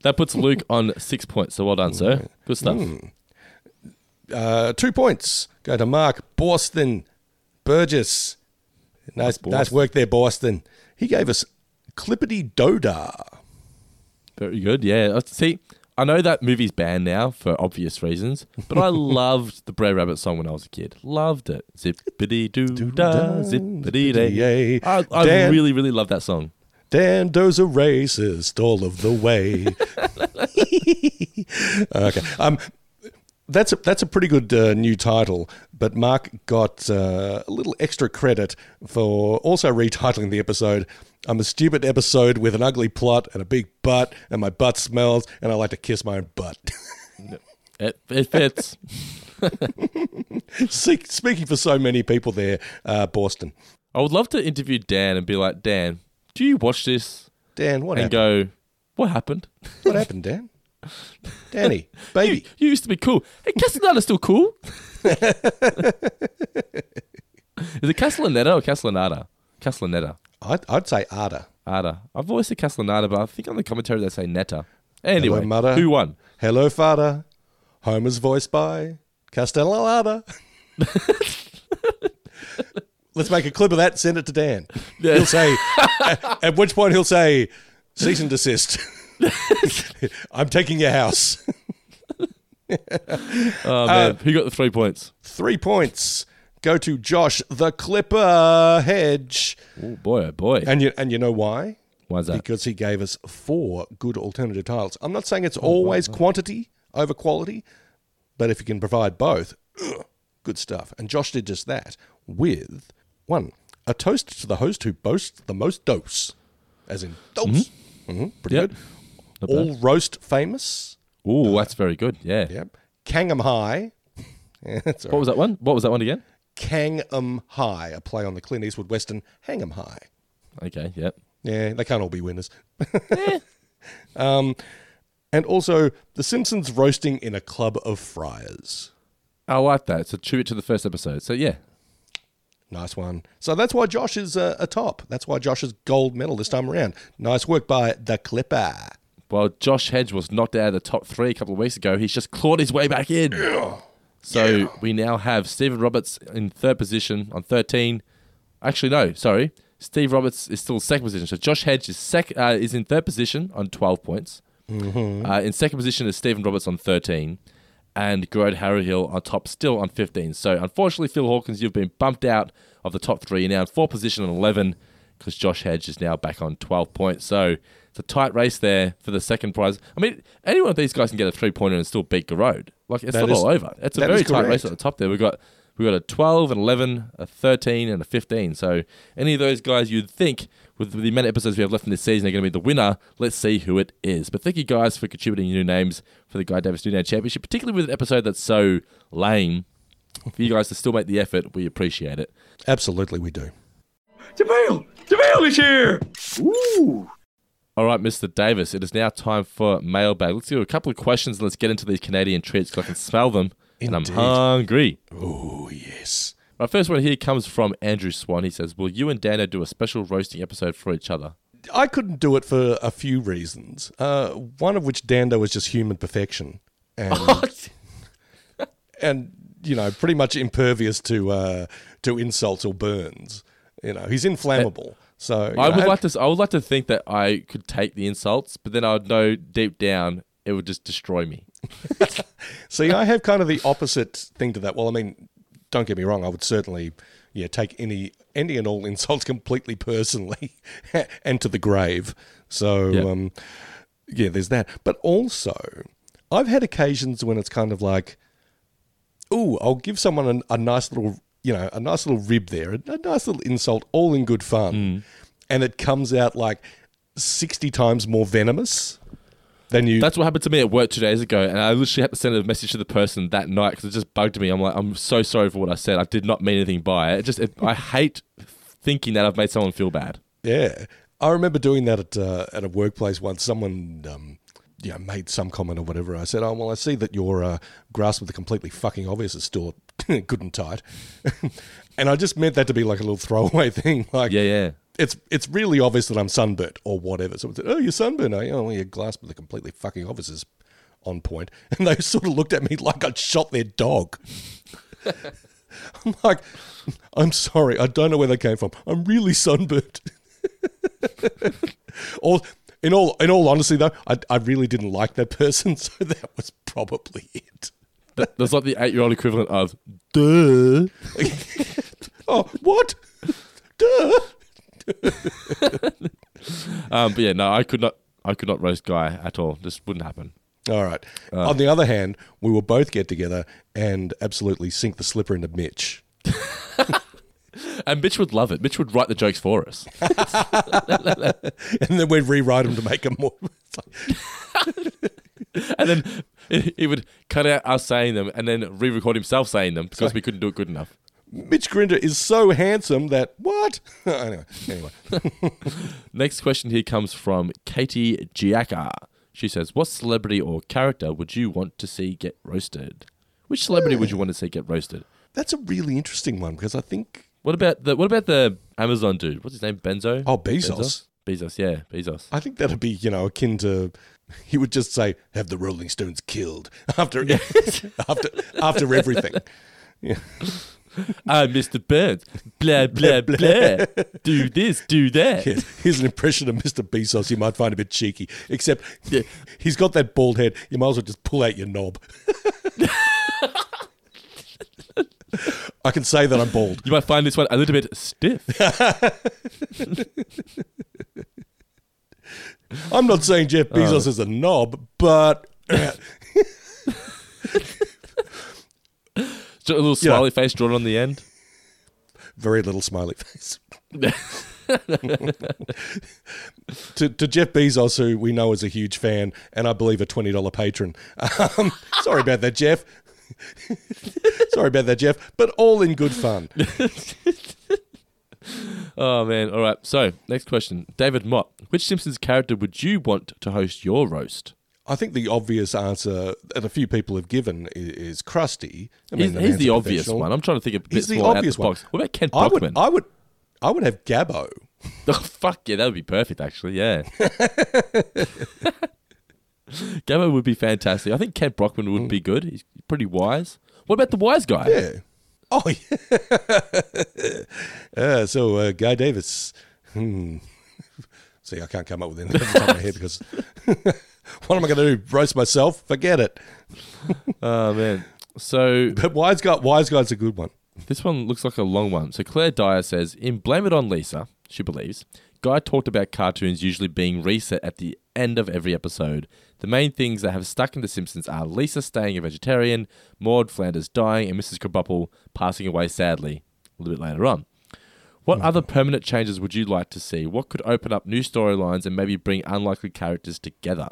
Speaker 3: That puts Luke on six points. So well done, sir. Good stuff.
Speaker 4: Uh, two points go to Mark Boston Burgess. Nice,
Speaker 3: Boston.
Speaker 4: nice work there, Boston. He gave us Clippity Doda.
Speaker 3: Very good. Yeah. Uh, See, I know that movie's banned now for obvious reasons, but I [LAUGHS] loved the Brer Rabbit song when I was a kid. Loved it. [LAUGHS] Zippity doo da, zippity day. I, I really, really love that song.
Speaker 4: Dan Doe's a racist all of the way. [LAUGHS] okay. Um, that's a, that's a pretty good uh, new title, but Mark got uh, a little extra credit for also retitling the episode. I'm a stupid episode with an ugly plot and a big butt, and my butt smells, and I like to kiss my own butt. [LAUGHS]
Speaker 3: It, it fits. [LAUGHS]
Speaker 4: Speaking for so many people there, uh, Boston.
Speaker 3: I would love to interview Dan and be like, Dan, do you watch this
Speaker 4: Dan, what
Speaker 3: and
Speaker 4: happened?
Speaker 3: go, what happened?
Speaker 4: what happened, Dan? [LAUGHS] Danny, baby.
Speaker 3: You used to be cool. Hey, Castellana's still cool. [LAUGHS] Is it Castellaneta or Castellanata? Castellaneta.
Speaker 4: I'd, I'd say Ada.
Speaker 3: Ada. I've always said Castellanata, but I think on the commentary they say Netta. Anyway,
Speaker 4: Hello, mother.
Speaker 3: who won?
Speaker 4: Hello, Father. Homer's voiced by Castellaneta. [LAUGHS] Let's make a clip of that and send it to Dan. [LAUGHS] He'll say, at, at which point he'll say, cease and desist. [LAUGHS] I'm taking your house. [LAUGHS]
Speaker 3: Oh, man. Uh, who got the three points?
Speaker 4: Three points go to Josh the Clipper Hedge.
Speaker 3: Oh, boy, oh, boy.
Speaker 4: And you, and you know why?
Speaker 3: Why's that?
Speaker 4: Because he gave us four good alternative titles. I'm not saying it's oh, always quantity. over quality. But if you can provide both, ugh, [CLEARS THROAT] good stuff. And Josh did just that with one, a toast to the host who boasts the most dose, as in dose. Mhm, pretty
Speaker 3: Yep.
Speaker 4: good.
Speaker 3: Not
Speaker 4: All
Speaker 3: bad.
Speaker 4: roast famous.
Speaker 3: Ooh, that's very good. Yeah.
Speaker 4: Yep. Kangham High. [LAUGHS] Yeah,
Speaker 3: What was that one? What was that one again?
Speaker 4: Kangham High, a play on the Clint Eastwood Western Hang 'em High.
Speaker 3: Okay. Yep.
Speaker 4: Yeah, they can't all be winners. [LAUGHS] [LAUGHS] um, and also, The Simpsons roasting in a club of friars.
Speaker 3: I like that. It's a tribute to the first episode. So yeah.
Speaker 4: Nice one. So that's why Josh is uh, a top. That's why Josh is gold medal this time around. Nice work by the Clipper.
Speaker 3: Well, Josh Hedge was knocked out of the top three a couple of weeks ago, he's just clawed his way back in. So we now have Stephen Roberts in third position on 13. Actually, no, sorry. Steve Roberts is still second position. So Josh Hedge is sec- uh, is in third position on 12 points. Uh, in second position is Stephen Roberts on 13. And Gerard Harryhill on top still on 15. So unfortunately, Phil Hawkins, you've been bumped out of the top three. You're now in fourth position on 11 because Josh Hedge is now back on 12 points. So it's a tight race there for the second prize. I mean, any one of these guys can get a three pointer and still beat Garode. Like, it's
Speaker 4: That
Speaker 3: not
Speaker 4: is-
Speaker 3: all over. It's a very tight race at the top there. We've got we got a 12, an 11, a 13, and a 15. So any of those guys you'd think with the amount of episodes we have left in this season are going to be the winner. Let's see who it is. But thank you guys for contributing new names for the Guy Davis New Name Championship, particularly with an episode that's so lame. For you guys to still make the effort, we appreciate it.
Speaker 4: Absolutely, we do.
Speaker 9: Jamil! Jamil is here! Ooh!
Speaker 3: All right, Mr. Davis, it is now time for mailbag. Let's do a couple of questions and let's get into these Canadian treats because I can smell them and I'm hungry.
Speaker 4: Oh, yes.
Speaker 3: My first one here comes from Andrew Swan. He says, Will you and Dando do a special roasting episode for each other?
Speaker 4: I couldn't do it for a few reasons. Uh, one of which Dando was just human perfection, and [LAUGHS] [LAUGHS] and you know pretty much impervious to uh, to insults or burns. You know he's inflammable. So
Speaker 3: I
Speaker 4: know,
Speaker 3: would like to. I would like to think that I could take the insults, but then I would know deep down it would just destroy me. [LAUGHS]
Speaker 4: See, I have kind of the opposite thing to that. Well, I mean, don't get me wrong. I would certainly, yeah, take any any and all [LAUGHS] insults completely personally [LAUGHS] and to the grave. So,
Speaker 3: Yeah.
Speaker 4: um, yeah, there's that. But also, I've had occasions when it's kind of like, ooh, I'll give someone a, a nice little, you know, a nice little rib there, a, a nice little insult, all in good fun, and it comes out like sixty times more venomous than you.
Speaker 3: That's what happened to me at work two days ago, and I literally had to send a message to the person that night because it just bugged me. I'm like, I'm so sorry for what I said. I did not mean anything by it. It just, it, I [LAUGHS] hate thinking that I've made someone feel bad.
Speaker 4: Yeah, I remember doing that at uh, at a workplace once. Someone, um, you know, made some comment or whatever. I said, "Oh well, I see that your uh, grasp of the completely fucking obvious is still [LAUGHS] good and tight," [LAUGHS] and I just meant that to be like a little throwaway thing. Like,
Speaker 3: Yeah, yeah.
Speaker 4: It's it's really obvious that I'm sunburnt or whatever. Someone said, "Oh, you're sunburnt, I, you?" Oh, well, your grasp of the completely fucking obvious is on point, [LAUGHS] and they sort of looked at me like I'd shot their dog. [LAUGHS] I'm like, I'm sorry, I don't know where they came from. I'm really sunburnt. or [LAUGHS] in all in all honesty though, I, I really didn't like that person, so that was probably it.
Speaker 3: That- That's like the eight year old equivalent of, duh.
Speaker 4: Oh, what? Duh. [LAUGHS]
Speaker 3: Um, but yeah, no, I could not. I could not roast Guy at all. This wouldn't happen.
Speaker 4: All right. On the other hand, we will both get together and absolutely sink the slipper into Mitch. [LAUGHS]
Speaker 3: And Mitch would love it. Mitch would write the jokes for us. [LAUGHS]
Speaker 4: and then we'd rewrite them to make them more.
Speaker 3: and then he he would cut out us saying them and then re-record himself saying them because we couldn't do it good enough.
Speaker 4: Mitch Grinder is so handsome that what? [LAUGHS] anyway, anyway. [LAUGHS]
Speaker 3: Next question here comes from Katie Giacca. She says, "What celebrity or character would you want to see get roasted? Which celebrity would you want to see get roasted?
Speaker 4: That's a really interesting one because I think
Speaker 3: What about the What about the Amazon dude? What's his name? Benzo?
Speaker 4: Oh, Bezos.
Speaker 3: Bezos, Bezos yeah, Bezos.
Speaker 4: I think that'd be you know akin to he would just say have the Rolling Stones killed after [LAUGHS] after after everything. Yeah. [LAUGHS]
Speaker 3: Ah, I'm Mr. Burns. Blah blah blah. do this, do that.
Speaker 4: Here's- [LAUGHS] Here's an impression of Mr. Bezos you might find a bit cheeky, except yeah. he's got that bald head. You might as well just pull out your knob. [LAUGHS] I can say that I'm bald.
Speaker 3: You might find this one a little bit stiff.
Speaker 4: I'm not saying Jeff Bezos uh. is a knob, but
Speaker 3: Just a little
Speaker 4: Yeah.
Speaker 3: smiley face drawn on the end.
Speaker 4: Very little smiley face. [LAUGHS] to, to Jeff Bezos, who we know is a huge fan, and I believe a twenty dollar patron. Um, [LAUGHS] sorry about that, Jeff. [LAUGHS] sorry about that, Jeff. But all in good fun.
Speaker 3: Oh man! All right. So next question, David Mott. Which Simpsons character would you want to host your roast?
Speaker 4: I think the obvious answer that a few people have given is, is Krusty. I
Speaker 3: He's,
Speaker 4: the
Speaker 3: he's the obvious one. I'm trying to think of a bit
Speaker 4: He's the obvious one.
Speaker 3: box. What about Kent
Speaker 4: I
Speaker 3: Brockman?
Speaker 4: would, I would, I would have Gabbo. [LAUGHS]
Speaker 3: Oh fuck yeah, that would be perfect. Actually, yeah. [LAUGHS] [LAUGHS] Gabbo would be fantastic. I think Kent Brockman would be good. He's pretty wise. What about the wise guy?
Speaker 4: Yeah. Oh yeah. uh, so uh, Guy Davis. Hmm. See, I can't come up with anything off the top of my head because what am I going to do? Roast myself? Forget it. [LAUGHS]
Speaker 3: Oh man. So
Speaker 4: But Wise Guy, Wise Guy's a good one.
Speaker 3: This one looks like a long one. So Claire Dyer says, in Blame It on Lisa, she believes, Guy talked about cartoons usually being reset at the end of every episode. The main things that have stuck in The Simpsons are Lisa staying a vegetarian, Maude Flanders dying, and Mrs. Krabappel passing away sadly a little bit later on. What other permanent changes would you like to see? What could open up new storylines and maybe bring unlikely characters together?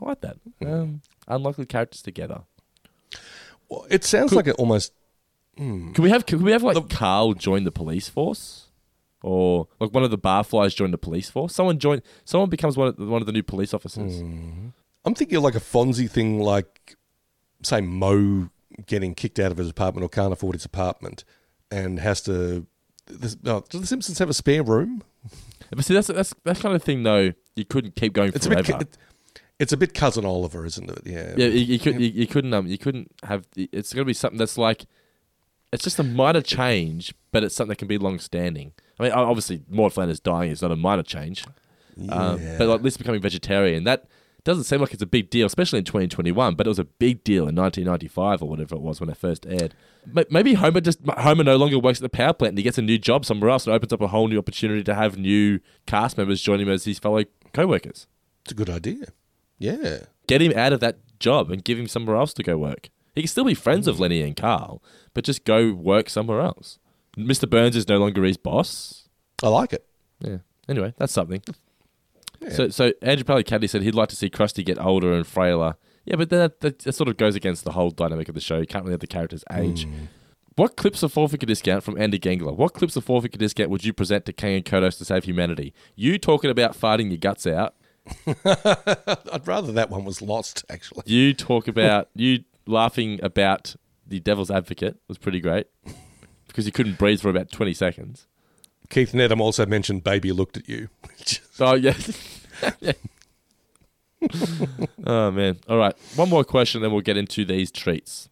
Speaker 3: I like that. Mm. Um, unlikely characters together.
Speaker 4: Well, it sounds like it almost. Hmm.
Speaker 3: Can we have can we have like Carl join the police force, or like one of the barflies join the police force? Someone join. Someone becomes one of the, one of the new police officers. Mm-hmm.
Speaker 4: I'm thinking of like a Fonzie thing, like say Moe getting kicked out of his apartment or can't afford his apartment, and has to. This, oh, do the Simpsons have a spare room?
Speaker 3: But see, that's that's that kind of thing though. You couldn't keep going
Speaker 4: It's a
Speaker 3: forever.
Speaker 4: bit. It, it's a bit cousin Oliver, isn't it? Yeah.
Speaker 3: yeah, you, you could you, you couldn't um you couldn't have. It's going to be something that's like. It's just a minor change, but it's something that can be long standing. I mean, obviously, Maude Flanders dying is not a minor change. Um, but like Lisa becoming vegetarian, that doesn't seem like it's a big deal, especially in 2021. But it was a big deal in 1995 or whatever it was when it first aired. Maybe Homer just Homer no longer works at the power plant and he gets a new job somewhere else and opens up a whole new opportunity to have new cast members join him as his fellow co-workers.
Speaker 4: It's a good idea. Yeah.
Speaker 3: Get him out of that job and give him somewhere else to go work. He can still be friends with mm. Lenny and Carl, but just go work somewhere else. Mr. Burns is no longer his boss.
Speaker 4: I like it.
Speaker 3: Yeah. Anyway, that's something. So, so Andrew Palicati said he'd like to see Krusty get older and frailer. Yeah, but that, that, that sort of goes against the whole dynamic of the show. You can't really have the characters age. Mm. What clips of Four Finger Discount from Andy Gangler? What clips of Four Finger Discount would you present to Kang and Kodos to save humanity? You talking about farting your guts out. [LAUGHS]
Speaker 4: I'd rather that one was lost, actually.
Speaker 3: You talk about you laughing about the Devil's Advocate was pretty great because you couldn't breathe for about twenty seconds.
Speaker 4: Keith Nedham also mentioned Baby Looked at You. [LAUGHS]
Speaker 3: Oh yeah. Yeah. [LAUGHS] oh man. All right. One more question, then we'll get into these treats.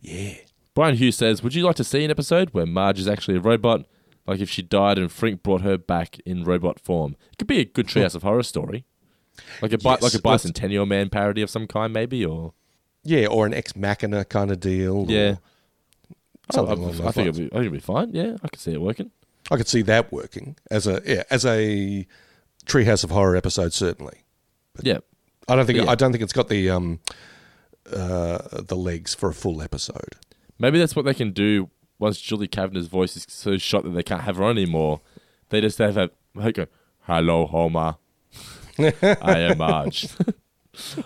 Speaker 4: yeah.
Speaker 3: Brian Hughes says, "Would you like to see an episode where Marge is actually a robot, like if she died and Frink brought her back in robot form? It could be a good Treehouse of Horror story, like a bi-
Speaker 4: Yes,
Speaker 3: like a Bicentennial Man parody of some kind, maybe, or
Speaker 4: Yeah, or an Ex Machina kind of deal.
Speaker 3: yeah.
Speaker 4: Something
Speaker 3: Oh, I,
Speaker 4: along
Speaker 3: I
Speaker 4: those
Speaker 3: think it'll be, I think it'll be fine. Yeah, I could see it working.
Speaker 4: I could see that working as a yeah, as a Treehouse of Horror episode, certainly.
Speaker 3: Yeah,
Speaker 4: I don't think
Speaker 3: Yeah.
Speaker 4: I don't think it's got the um uh the legs for a full episode.
Speaker 3: maybe that's what they can do once Julie Kavner's voice is so shot that they can't have her on anymore. They just have a go, "Hello, Homer." [LAUGHS] I am Marge.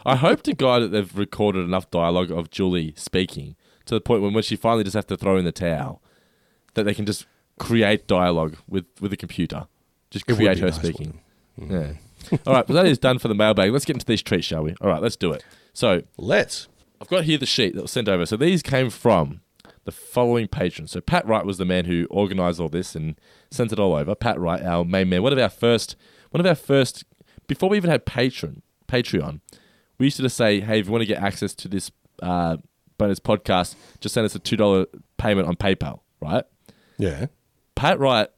Speaker 3: I hope to God that they've recorded enough dialogue of Julie speaking to the point when when she finally just have to throw in the towel, that they can just create dialogue with with the computer, just
Speaker 4: It would
Speaker 3: create
Speaker 4: be
Speaker 3: her
Speaker 4: nice,
Speaker 3: speaking. Yeah. All right, well, that is done for the mailbag. Let's get into these treats, shall we? All right, let's do it. So
Speaker 4: Let's.
Speaker 3: I've got here the sheet that was sent over. So these came from the following patrons. So Pat Wright was the man who organised all this and sent it all over. Pat Wright, our main man, one of our first, one of our first. Before we even had patron Patreon, we used to just say, "Hey, if you want to get access to this uh, bonus podcast, just send us a two dollar payment on PayPal." Right?
Speaker 4: Yeah.
Speaker 3: Pat Wright,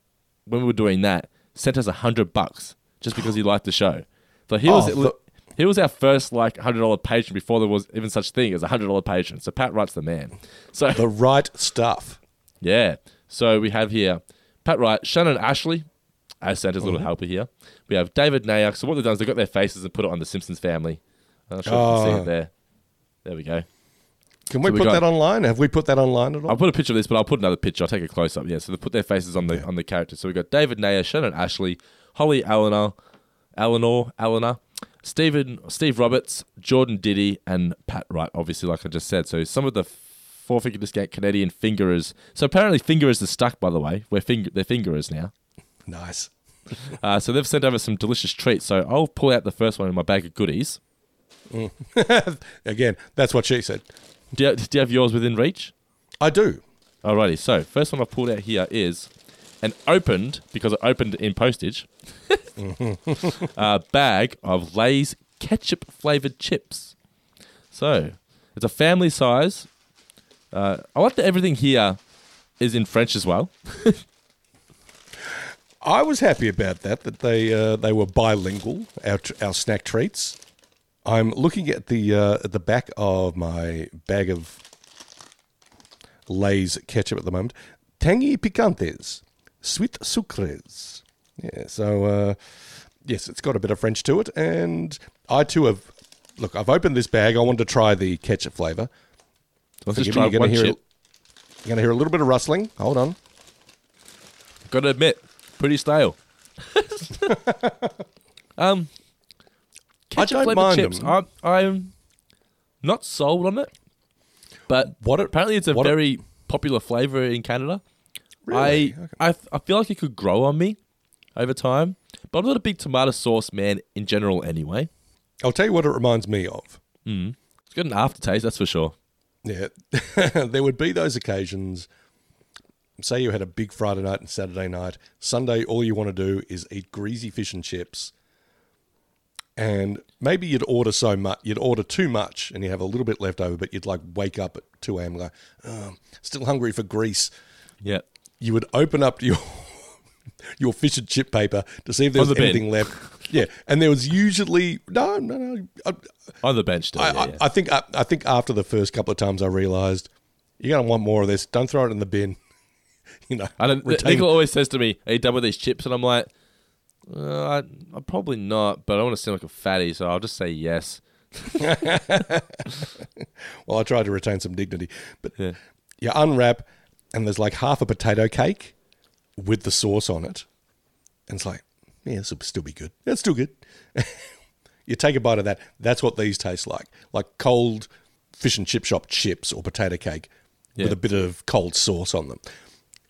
Speaker 3: when we were doing that, sent us a hundred bucks just because he liked the show. So he was
Speaker 4: Oh, the-
Speaker 3: he was our first like hundred dollar patron before there was even such thing as a hundred dollar patron. So Pat Wright's the man. So
Speaker 4: The right stuff.
Speaker 3: yeah. So we have here Pat Wright, Shannon Ashley, as Santa's little helper here. We have David Nayak. So what they've done is they've got their faces and put it on the Simpsons family. I'm not sure if you can see it ah. there. There we go.
Speaker 4: Can we
Speaker 3: So we
Speaker 4: put
Speaker 3: got-
Speaker 4: that online? Have we put that online at all?
Speaker 3: I'll put a picture of this, but I'll put another picture. I'll take a close up. Yeah, so they put their faces on the on the characters. So we've got David Nayer, Shannon Ashley, Holly Eleanor, Eleanor, Eleanor, Stephen, Steve Roberts, Jordan Diddy, and Pat Wright. Obviously, like I just said. So some of the four finger discount Canadian fingerers. So apparently, fingerers are stuck. By the way, we're finger they're fingerers now.
Speaker 4: nice. [LAUGHS]
Speaker 3: Uh, so they've sent over some delicious treats. So I'll pull out the first one in my bag of goodies. [LAUGHS]
Speaker 4: Again, that's what she said.
Speaker 3: Do you, do you have yours within reach?
Speaker 4: I do.
Speaker 3: Alrighty, so first one I've pulled out here is an opened, because it opened in postage, [LAUGHS] uh, bag of Lay's ketchup flavored chips. So it's a family size. Uh, I like that everything here is in French as well.
Speaker 4: I was happy about that. That they uh, they were bilingual. Our tr- our snack treats. I'm looking at the uh, at the back of my bag of Lay's ketchup at the moment. Tangy picantes, sweet sucres. Yeah. So uh, yes, it's got a bit of French to it, and I too have. Look, I've opened this bag. I wanted to try the ketchup flavour.
Speaker 3: Let's just try
Speaker 4: you're
Speaker 3: one
Speaker 4: gonna hear.
Speaker 3: chip.
Speaker 4: You're going to hear a little bit of rustling. Hold on.
Speaker 3: Got to admit, pretty stale. [LAUGHS] um, ketchup
Speaker 4: don't
Speaker 3: flavored
Speaker 4: mind
Speaker 3: chips.
Speaker 4: them.
Speaker 3: I'm, I'm not sold on it, but
Speaker 4: What it-
Speaker 3: apparently it's a
Speaker 4: what it-
Speaker 3: very popular flavor in Canada.
Speaker 4: Really?
Speaker 3: I, I I feel like it could grow on me over time, but I'm not a big tomato sauce man in general. Anyway,
Speaker 4: I'll tell you what it reminds me of.
Speaker 3: it's got an aftertaste, that's for sure.
Speaker 4: Yeah, [LAUGHS] there would be those occasions. Say you had a big Friday night and Saturday night. Sunday, all you want to do is eat greasy fish and chips. And maybe you'd order so much, you'd order too much, and you have a little bit left over. But you'd like wake up at two a.m. and go, oh, still hungry for grease.
Speaker 3: Yeah,
Speaker 4: You would open up your your fish and chip paper to see if there was
Speaker 3: the
Speaker 4: anything left. Yeah, and there was usually no, no, no. I,
Speaker 3: on the bench still.
Speaker 4: I,
Speaker 3: yeah,
Speaker 4: I,
Speaker 3: yeah.
Speaker 4: I think I, I think after the first couple of times, I realised you're going to want more of this. Don't throw it in the bin. [LAUGHS] you know,
Speaker 3: I don't.
Speaker 4: retain-
Speaker 3: Nicole always says to me, "Are you done with these chips?" And I'm like, uh, I, "I'm probably not," but I want to seem like a fatty, so I'll just say yes. [LAUGHS]
Speaker 4: well, I tried to retain some dignity, but
Speaker 3: Yeah.
Speaker 4: you unwrap, and there's like half a potato cake with the sauce on it, and it's like, yeah, this will still be good. It's still good. [LAUGHS] you take a bite of that. That's what these taste like, like cold fish and chip shop chips or potato cake
Speaker 3: Yeah.
Speaker 4: with a bit of cold sauce on them.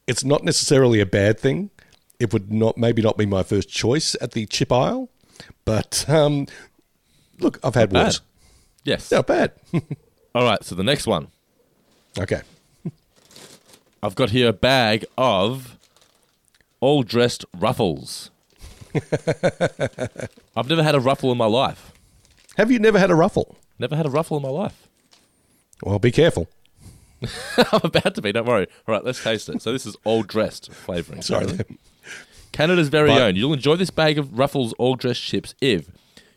Speaker 4: It's not necessarily a bad thing. It would not maybe not be my first choice at the chip aisle, but um, look, I've had
Speaker 3: bad.
Speaker 4: worse.
Speaker 3: Yes.
Speaker 4: Not bad. [LAUGHS]
Speaker 3: All right. So the next one,
Speaker 4: okay.
Speaker 3: I've got here a bag of all dressed ruffles. [LAUGHS] I've never had a ruffle in my life.
Speaker 4: Have you never had a ruffle?
Speaker 3: Never had a ruffle in my life.
Speaker 4: Well, be careful. [LAUGHS]
Speaker 3: I'm about to be. Don't worry. All right, let's taste it. So this is all dressed flavoring.
Speaker 4: Sorry.
Speaker 3: Canada's very
Speaker 4: But-
Speaker 3: own. You'll enjoy this bag of Ruffles all dressed chips if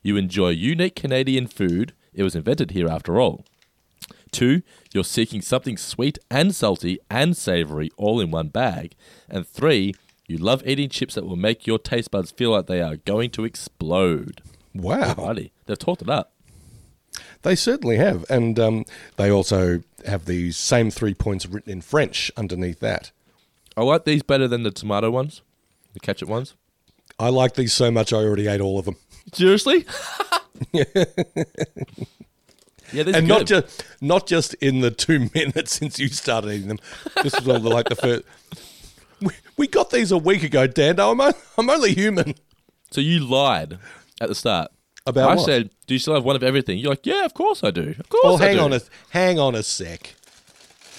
Speaker 3: you enjoy unique Canadian food. It was invented here after all. Two, you're seeking something sweet and salty and savory all in one bag. And three, you love eating chips that will make your taste buds feel like they are going to explode.
Speaker 4: Wow.
Speaker 3: Alrighty, they've talked it up.
Speaker 4: They certainly have. And um, they also have the same three points written in French underneath that.
Speaker 3: I like these better than the tomato ones, the ketchup ones.
Speaker 4: I like these so much I already ate all of them. [LAUGHS]
Speaker 3: Seriously? [LAUGHS] yeah, this
Speaker 4: and
Speaker 3: is
Speaker 4: not just not just in the two [LAUGHS] minutes since you started eating them. This was all the, like the first. We, we got these a week ago, Dando. I'm, I'm only human.
Speaker 3: So you lied at the start.
Speaker 4: About
Speaker 3: I
Speaker 4: what?
Speaker 3: said, "Do you still have one of everything?" You're like, "Yeah, of course I do. Of course."
Speaker 4: Well,
Speaker 3: I
Speaker 4: hang
Speaker 3: do."
Speaker 4: on a hang on a sec.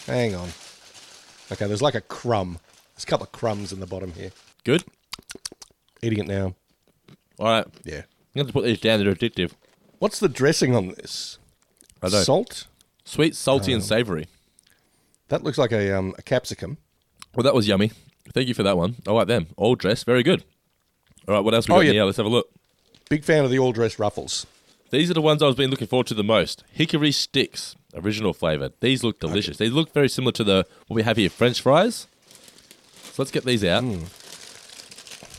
Speaker 4: Hang on. Okay, there's like a crumb. There's a couple of crumbs in the bottom here.
Speaker 3: Good.
Speaker 4: Eating it now.
Speaker 3: All right.
Speaker 4: Yeah.
Speaker 3: I'm going to put these down. They're addictive.
Speaker 4: What's the dressing on this?
Speaker 3: I know.
Speaker 4: Salt.
Speaker 3: Sweet, salty,
Speaker 4: Oh.
Speaker 3: and savory.
Speaker 4: That looks like a um, a capsicum.
Speaker 3: Well, that was yummy. Thank you for that one. I like them. All dressed. Very good. All right. What else we
Speaker 4: Oh,
Speaker 3: got
Speaker 4: yeah.
Speaker 3: here? Let's have a look.
Speaker 4: Big fan of the all dressed ruffles.
Speaker 3: These are the ones I was been looking forward to the most. Hickory sticks, original flavor. These look delicious. These look very similar to the what we have here, French fries. So let's get these out.
Speaker 4: Hmm.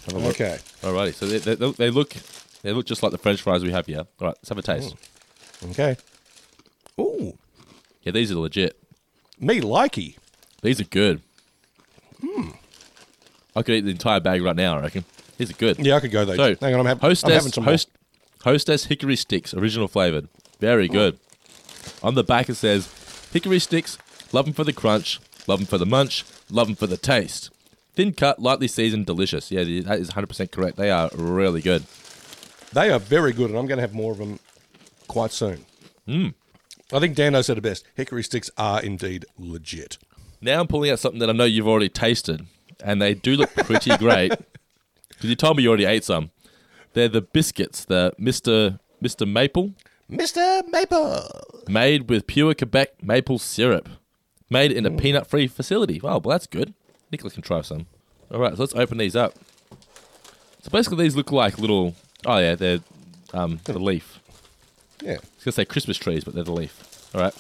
Speaker 3: Have a look.
Speaker 4: Okay.
Speaker 3: Alrighty. So they, they, they look they look just like the French fries we have here. All right. Let's have a taste.
Speaker 4: Okay. Ooh.
Speaker 3: Yeah, these are legit.
Speaker 4: Me likey.
Speaker 3: These are good. I could eat the entire bag right now. I reckon these are good.
Speaker 4: Yeah, I could go though.
Speaker 3: So,
Speaker 4: Hang on, I'm, hav-
Speaker 3: hostess,
Speaker 4: I'm having some
Speaker 3: host, hostess hickory sticks, original flavored, very good. On the back it says, hickory sticks, love them for the crunch, love them for the munch, love them for the taste. Thin cut, lightly seasoned, delicious. Yeah, that is 100% correct. They are really good.
Speaker 4: They are very good, and I'm going to have more of them quite soon.
Speaker 3: Mm.
Speaker 4: I think Dando said it best. Hickory sticks are indeed legit.
Speaker 3: Now I'm pulling out something that I know you've already tasted, and they do look pretty [LAUGHS] great. Because you told me you already ate some. They're the biscuits, the Mr. Mr. Maple,
Speaker 4: Mr. Maple.
Speaker 3: made with pure Quebec maple syrup, made in a peanut-free facility. Wow, well that's good. Nicola can try some. All right, so let's open these up. So basically, these look like little. Oh yeah, they're um, the leaf.
Speaker 4: Yeah.
Speaker 3: I was gonna say Christmas trees, but they're the leaf. All right.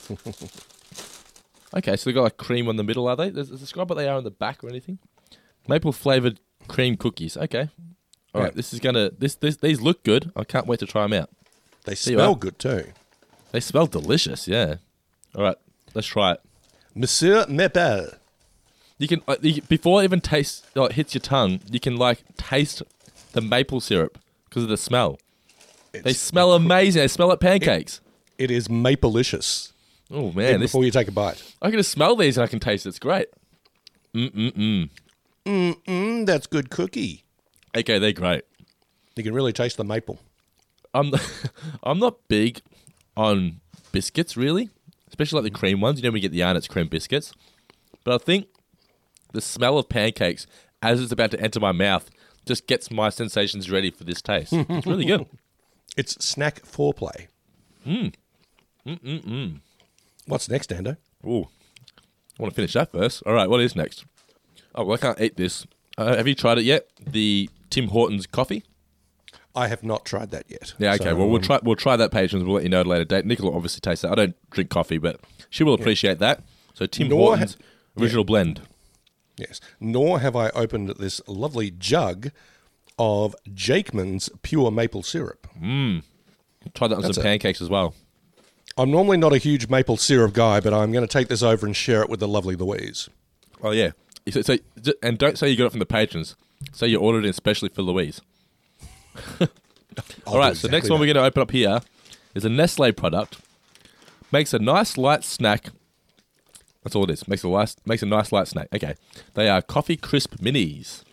Speaker 3: [LAUGHS] okay, so they got like cream on the middle, are they? Does it describe what they are on the back or anything? Maple flavored cream cookies. Okay. All right,
Speaker 4: Yeah.
Speaker 3: this is gonna. This, this these look good. I can't wait to try them out.
Speaker 4: They
Speaker 3: There
Speaker 4: smell good too.
Speaker 3: They smell delicious. Yeah. All right, let's try it.
Speaker 4: Monsieur Maple.
Speaker 3: You can, like, you before it even taste like hits your tongue, you can like taste the maple syrup because of the smell. they smell amazing. They smell like pancakes.
Speaker 4: It is maplelicious.
Speaker 3: oh
Speaker 4: Even
Speaker 3: man, this,
Speaker 4: before you take a bite.
Speaker 3: I can just smell these and I can taste it. It's great.
Speaker 4: Mm mm mm, that's good cookie.
Speaker 3: Okay, they're great.
Speaker 4: You can really taste the maple.
Speaker 3: I'm [LAUGHS] I'm not big on biscuits really, especially like the cream ones. You know, you get the Arnott's cream biscuits, but I think the smell of pancakes as it's about to enter my mouth just gets my sensations ready for this taste. It's really good. [LAUGHS]
Speaker 4: It's snack foreplay.
Speaker 3: Mm. Mm-mm-mm.
Speaker 4: What's next, Dando?
Speaker 3: Ooh, I want to finish that first. All right, what is next? Oh, well, I can't eat this. Uh, have you tried it yet? The Tim Hortons coffee.
Speaker 4: I have not tried that yet.
Speaker 3: Yeah, okay.
Speaker 4: So,
Speaker 3: well, we'll
Speaker 4: um,
Speaker 3: try. We'll try that, patrons. We'll let you know at a later date. Nicola obviously tastes that. I don't drink coffee, but she will appreciate that. So Tim
Speaker 4: Nor ha-
Speaker 3: Hortons original blend.
Speaker 4: Yes. Nor have I opened this lovely jug of Jakeman's pure maple syrup. Mmm.
Speaker 3: Try that on
Speaker 4: That's
Speaker 3: some
Speaker 4: it.
Speaker 3: pancakes as well.
Speaker 4: I'm normally not a huge maple syrup guy, but I'm going to take this over and share it with the lovely Louise.
Speaker 3: Oh yeah. So, so, and don't say you got it from the patrons. Say you ordered it especially for Louise. [LAUGHS] All right.
Speaker 4: do
Speaker 3: so next
Speaker 4: exactly
Speaker 3: one we're going to open up here is a Nestle product. Makes a nice light snack. That's all it is. Makes a nice makes a nice light snack. Okay. They are coffee crisp minis.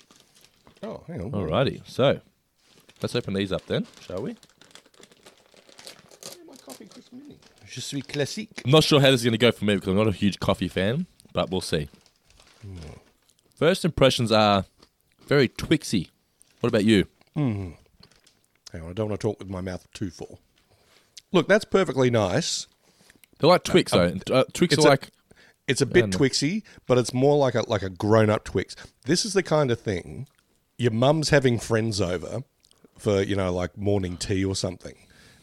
Speaker 4: Oh, hang on.
Speaker 3: Alrighty. So let's open these up then, shall we?
Speaker 4: My coffee crisp mini. Je suis classique.
Speaker 3: I'm not sure how this is going to go for me because I'm not a huge coffee fan, but we'll see. Hmm. First impressions are very Twixy. What about you?
Speaker 4: Hang on, I don't want to talk with my mouth too full. Look, that's perfectly nice.
Speaker 3: They're like Twix, though. Uh, Twix are
Speaker 4: it's a-
Speaker 3: like
Speaker 4: It's a bit. Twixy, but it's more like a like a grown up Twix. This is the kind of thing your mum's having friends over for you know like morning tea or something,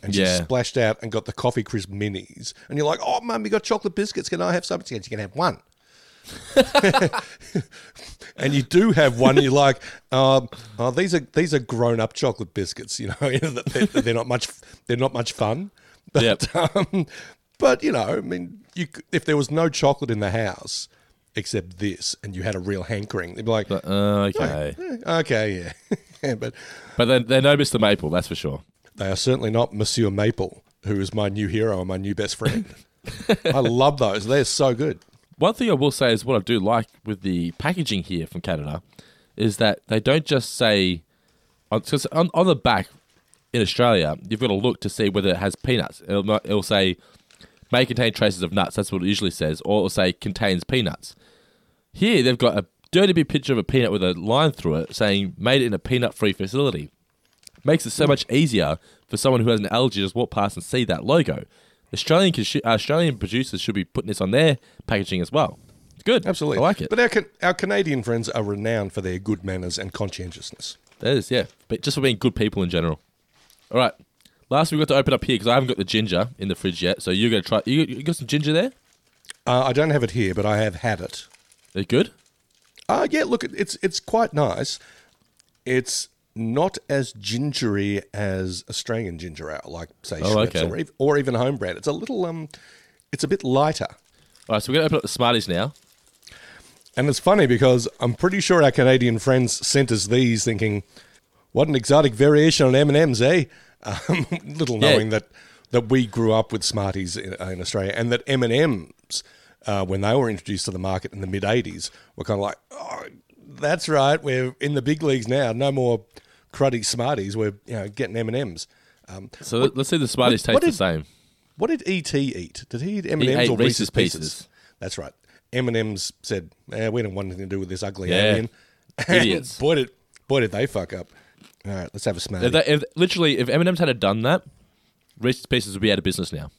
Speaker 4: and she
Speaker 3: Yeah.
Speaker 4: splashed out and got the coffee crisp minis, and you're like, "Oh, mum, you got chocolate biscuits? Can I have some?" She goes, "You can have one." [LAUGHS] and you do have one. You're like, um, "Oh, these are these are grown up chocolate biscuits." You know, [LAUGHS] they're, they're not much. They're not much fun. [LAUGHS] But,
Speaker 3: Yep.
Speaker 4: um, but you know, I mean, you if there was no chocolate in the house except this, and you had a real hankering, they'd be like,
Speaker 3: uh, okay,
Speaker 4: "Eh, okay, yeah. but
Speaker 3: but they're, they're no Mr. Maple, that's for sure.
Speaker 4: they are certainly not Monsieur Maple, who is my new hero and my new best friend. I love those; they're so good.
Speaker 3: One thing I will say is what I do like with the packaging here from Canada is that they don't just say because on, on the back in Australia you've got to look to see whether it has peanuts. It'll, it'll say may contain traces of nuts. That's what it usually says, or it'll say contains peanuts. Here they've got a dirty big picture of a peanut with a line through it saying made in a peanut-free facility. Makes it so much easier for someone who has an allergy to just walk past and see that logo. Australian consu- Australian producers should be putting this on their packaging as well. It's good.
Speaker 4: Absolutely,
Speaker 3: I like it.
Speaker 4: But our Can- our Canadian friends are renowned for their good manners and conscientiousness.
Speaker 3: That is, yeah. But just for being good people in general. All right. Last we've got to open up here because I haven't got the ginger in the fridge yet. So you're going to try. You, you got some ginger there?
Speaker 4: Uh, I don't have it here, but I have had it.
Speaker 3: Is it. Good?
Speaker 4: Uh, yeah, look, it's it's quite nice. It's not as gingery as Australian ginger ale, like say
Speaker 3: Oh,
Speaker 4: Schweppes
Speaker 3: okay.
Speaker 4: or, or even home brand. It's a little um, it's a bit lighter.
Speaker 3: All right, so we're to open up the Smarties now.
Speaker 4: And it's funny because I'm pretty sure our Canadian friends sent us these thinking, what an exotic variation on M&M's, eh? Um, [LAUGHS] little
Speaker 3: Yeah.
Speaker 4: knowing that, that we grew up with Smarties in, in Australia and that M&M's, uh, when they were introduced to the market in the mid-80s, were kind of like, oh, that's right, we're in the big leagues now. No more cruddy Smarties. We're you know, getting M&M's. Um,
Speaker 3: So let- let's see the Smarties
Speaker 4: what- what
Speaker 3: taste the same.
Speaker 4: what did ET eat? Did he eat M&Ms
Speaker 3: ate
Speaker 4: or
Speaker 3: Reese's
Speaker 4: Reese's Pieces?
Speaker 3: Pieces.
Speaker 4: That's right. M&M's said, eh, we don't want anything to do with this ugly
Speaker 3: Yeah.
Speaker 4: alien. [LAUGHS]
Speaker 3: Idiots.
Speaker 4: boy, did, boy, did they fuck up. All right, let's have a smarty.
Speaker 3: If, that, if literally, if M&M's had done that, Reese's Pieces would be out of business now.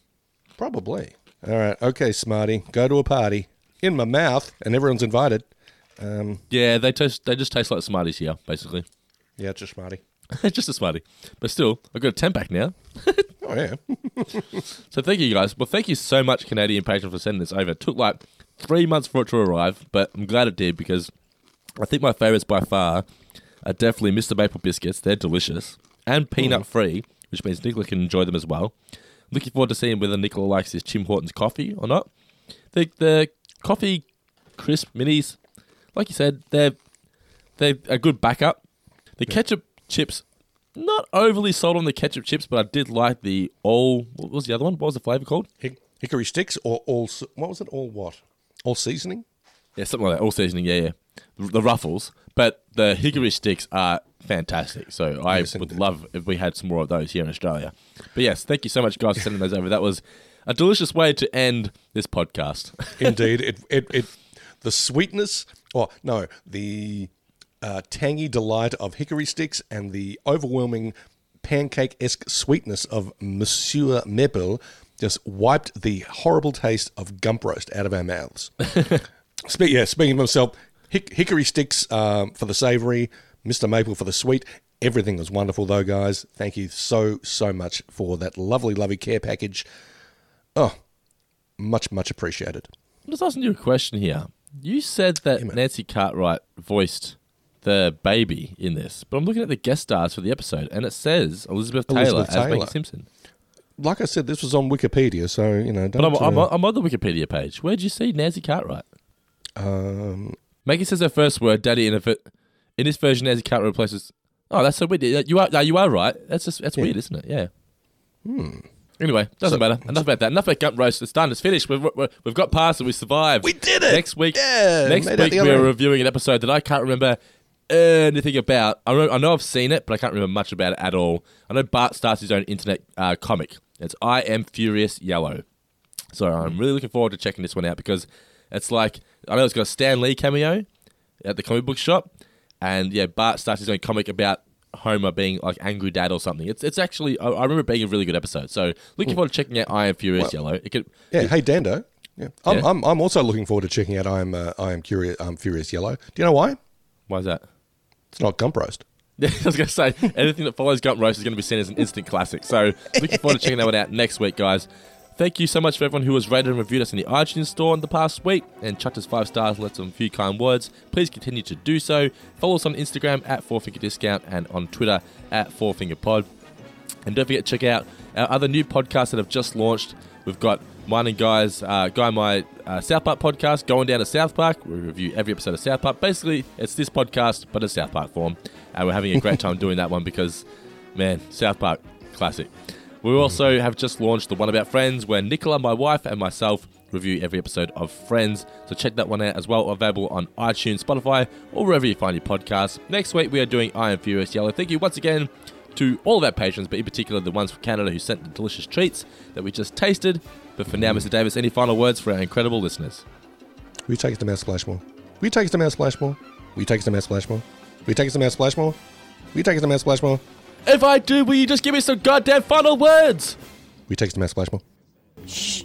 Speaker 4: Probably. All right, okay, Smarty, go to a party. In my mouth, and everyone's invited. Um,
Speaker 3: Yeah, they taste. They just taste like Smarties here, basically.
Speaker 4: yeah, it's just Smarty. [LAUGHS]
Speaker 3: just a Smartie, but still, I've got a ten pack now. [LAUGHS]
Speaker 4: Oh, yeah.
Speaker 3: So thank you guys. Well, thank you so much, Canadian patron, for sending this over. It took like three months for it to arrive, but I'm glad it did because I think my favorites by far are definitely Mr. Maple biscuits. They're delicious and peanut free, which means Nicola can enjoy them as well. Looking forward to seeing whether Nicola likes his Tim Hortons coffee or not. The the coffee crisp minis, like you said, they're they're a good backup. The ketchup chips, not overly sold on the ketchup chips, but I did like the all. What was the other one? What was the flavor called?
Speaker 4: Hick- hickory sticks or all, what was it? All what? All seasoning?
Speaker 3: Yeah, something like that. All seasoning. Yeah, yeah. The, the ruffles, but the hickory sticks are fantastic. So I
Speaker 4: Yes,
Speaker 3: would love if we had some more of those here in Australia. But yes, thank you so much, guys, for sending those over. That was a delicious way to end this podcast. [LAUGHS]
Speaker 4: Indeed, it, it it the sweetness, or no, the uh, tangy delight of hickory sticks and the overwhelming pancake esque sweetness of Monsieur Maple just wiped the horrible taste of gump roast out of our mouths. [LAUGHS] Spe- yeah, speaking of myself, hick- hickory sticks um, for the savoury, Mr. Maple for the sweet. Everything was wonderful, though, guys. Thank you so, so much for that lovely, lovely care package. Oh, much, much appreciated.
Speaker 3: I'm just asking you a question here. You said that Nancy Cartwright voiced the baby in this, but I'm looking at the guest stars for the episode, and it says Elizabeth Taylor
Speaker 4: Elizabeth
Speaker 3: as
Speaker 4: Taylor.
Speaker 3: Maggie Simpson.
Speaker 4: Like I said, this was on Wikipedia, so you know.
Speaker 3: But I'm, I'm,
Speaker 4: uh,
Speaker 3: I'm on the Wikipedia page. Where'd you see Nancy Cartwright?
Speaker 4: um,
Speaker 3: Maggie says her first word, "daddy," in a in this version, Nancy Cartwright replaces. Oh, that's so weird. You are, you are right. That's just that's weird, isn't it? Yeah. Hmm. Anyway, doesn't matter. Enough about that. Enough about gump roast. It's done. It's finished. We've, we've, we've got past it. We survived. We
Speaker 4: did it!
Speaker 3: Next week.
Speaker 4: Yeah,
Speaker 3: Next week we're
Speaker 4: end.
Speaker 3: reviewing an episode that I can't remember anything about. I know, I know I've seen it, but I can't remember much about it at all. I know Bart starts his own internet uh, comic. It's I Am Furious Yellow. So I'm really looking forward to checking this one out because it's like I know it's got a Stan Lee cameo at the comic book shop, and yeah, Bart starts his own comic about Homer being like angry dad or something. It's it's actually I, I remember it being a really good episode. So looking forward to checking out I Am Furious Yellow. It could
Speaker 4: yeah, hey Dando. Yeah. I'm,
Speaker 3: Yeah.
Speaker 4: I'm, I'm also looking forward to checking out I am uh, I am curious um, Furious Yellow. Do you know why?
Speaker 3: why is that?
Speaker 4: It's not gump roast.
Speaker 3: Yeah, [LAUGHS] I was going to say anything that follows Gump Roast is going to be seen as an instant classic. So looking forward to checking that one out next week, guys. Thank you so much for everyone who has rated and reviewed us in the iTunes store in the past week and chucked us five stars and left some few kind words. Please continue to do so. Follow us on Instagram at Four Finger Discount and on Twitter at Four Finger Pod. And don't forget to check out our other new podcasts that have just launched. We've got mine and Guy's, uh, Guy my uh, South Park podcast, Going Down to South Park. We review every episode of South Park. Basically, it's this podcast, but in South Park form. And we're having a great [LAUGHS] time doing that one because, man, South Park, classic. We also have just launched the One About Friends, where Nicola, my wife, and myself review every episode of Friends. So check that one out as well. Available on iTunes, Spotify, or wherever you find your podcasts. Next week, we are doing I Am Furious Yellow. Thank you once again to all of our patrons, but in particular the ones from Canada who sent the delicious treats that we just tasted. But for now, Mr. Davis, any final words for our incredible listeners?
Speaker 4: You take us to Mount Splashmore? Will you take us to Mount Splashmore? Will you take us to Mount Splashmore? Will you take us to Mount Splashmore? You take us to Mount Splashmore? Will
Speaker 3: If I do, will you just give me some goddamn final words?
Speaker 4: We take us to Mount Splashmore?
Speaker 2: Shh.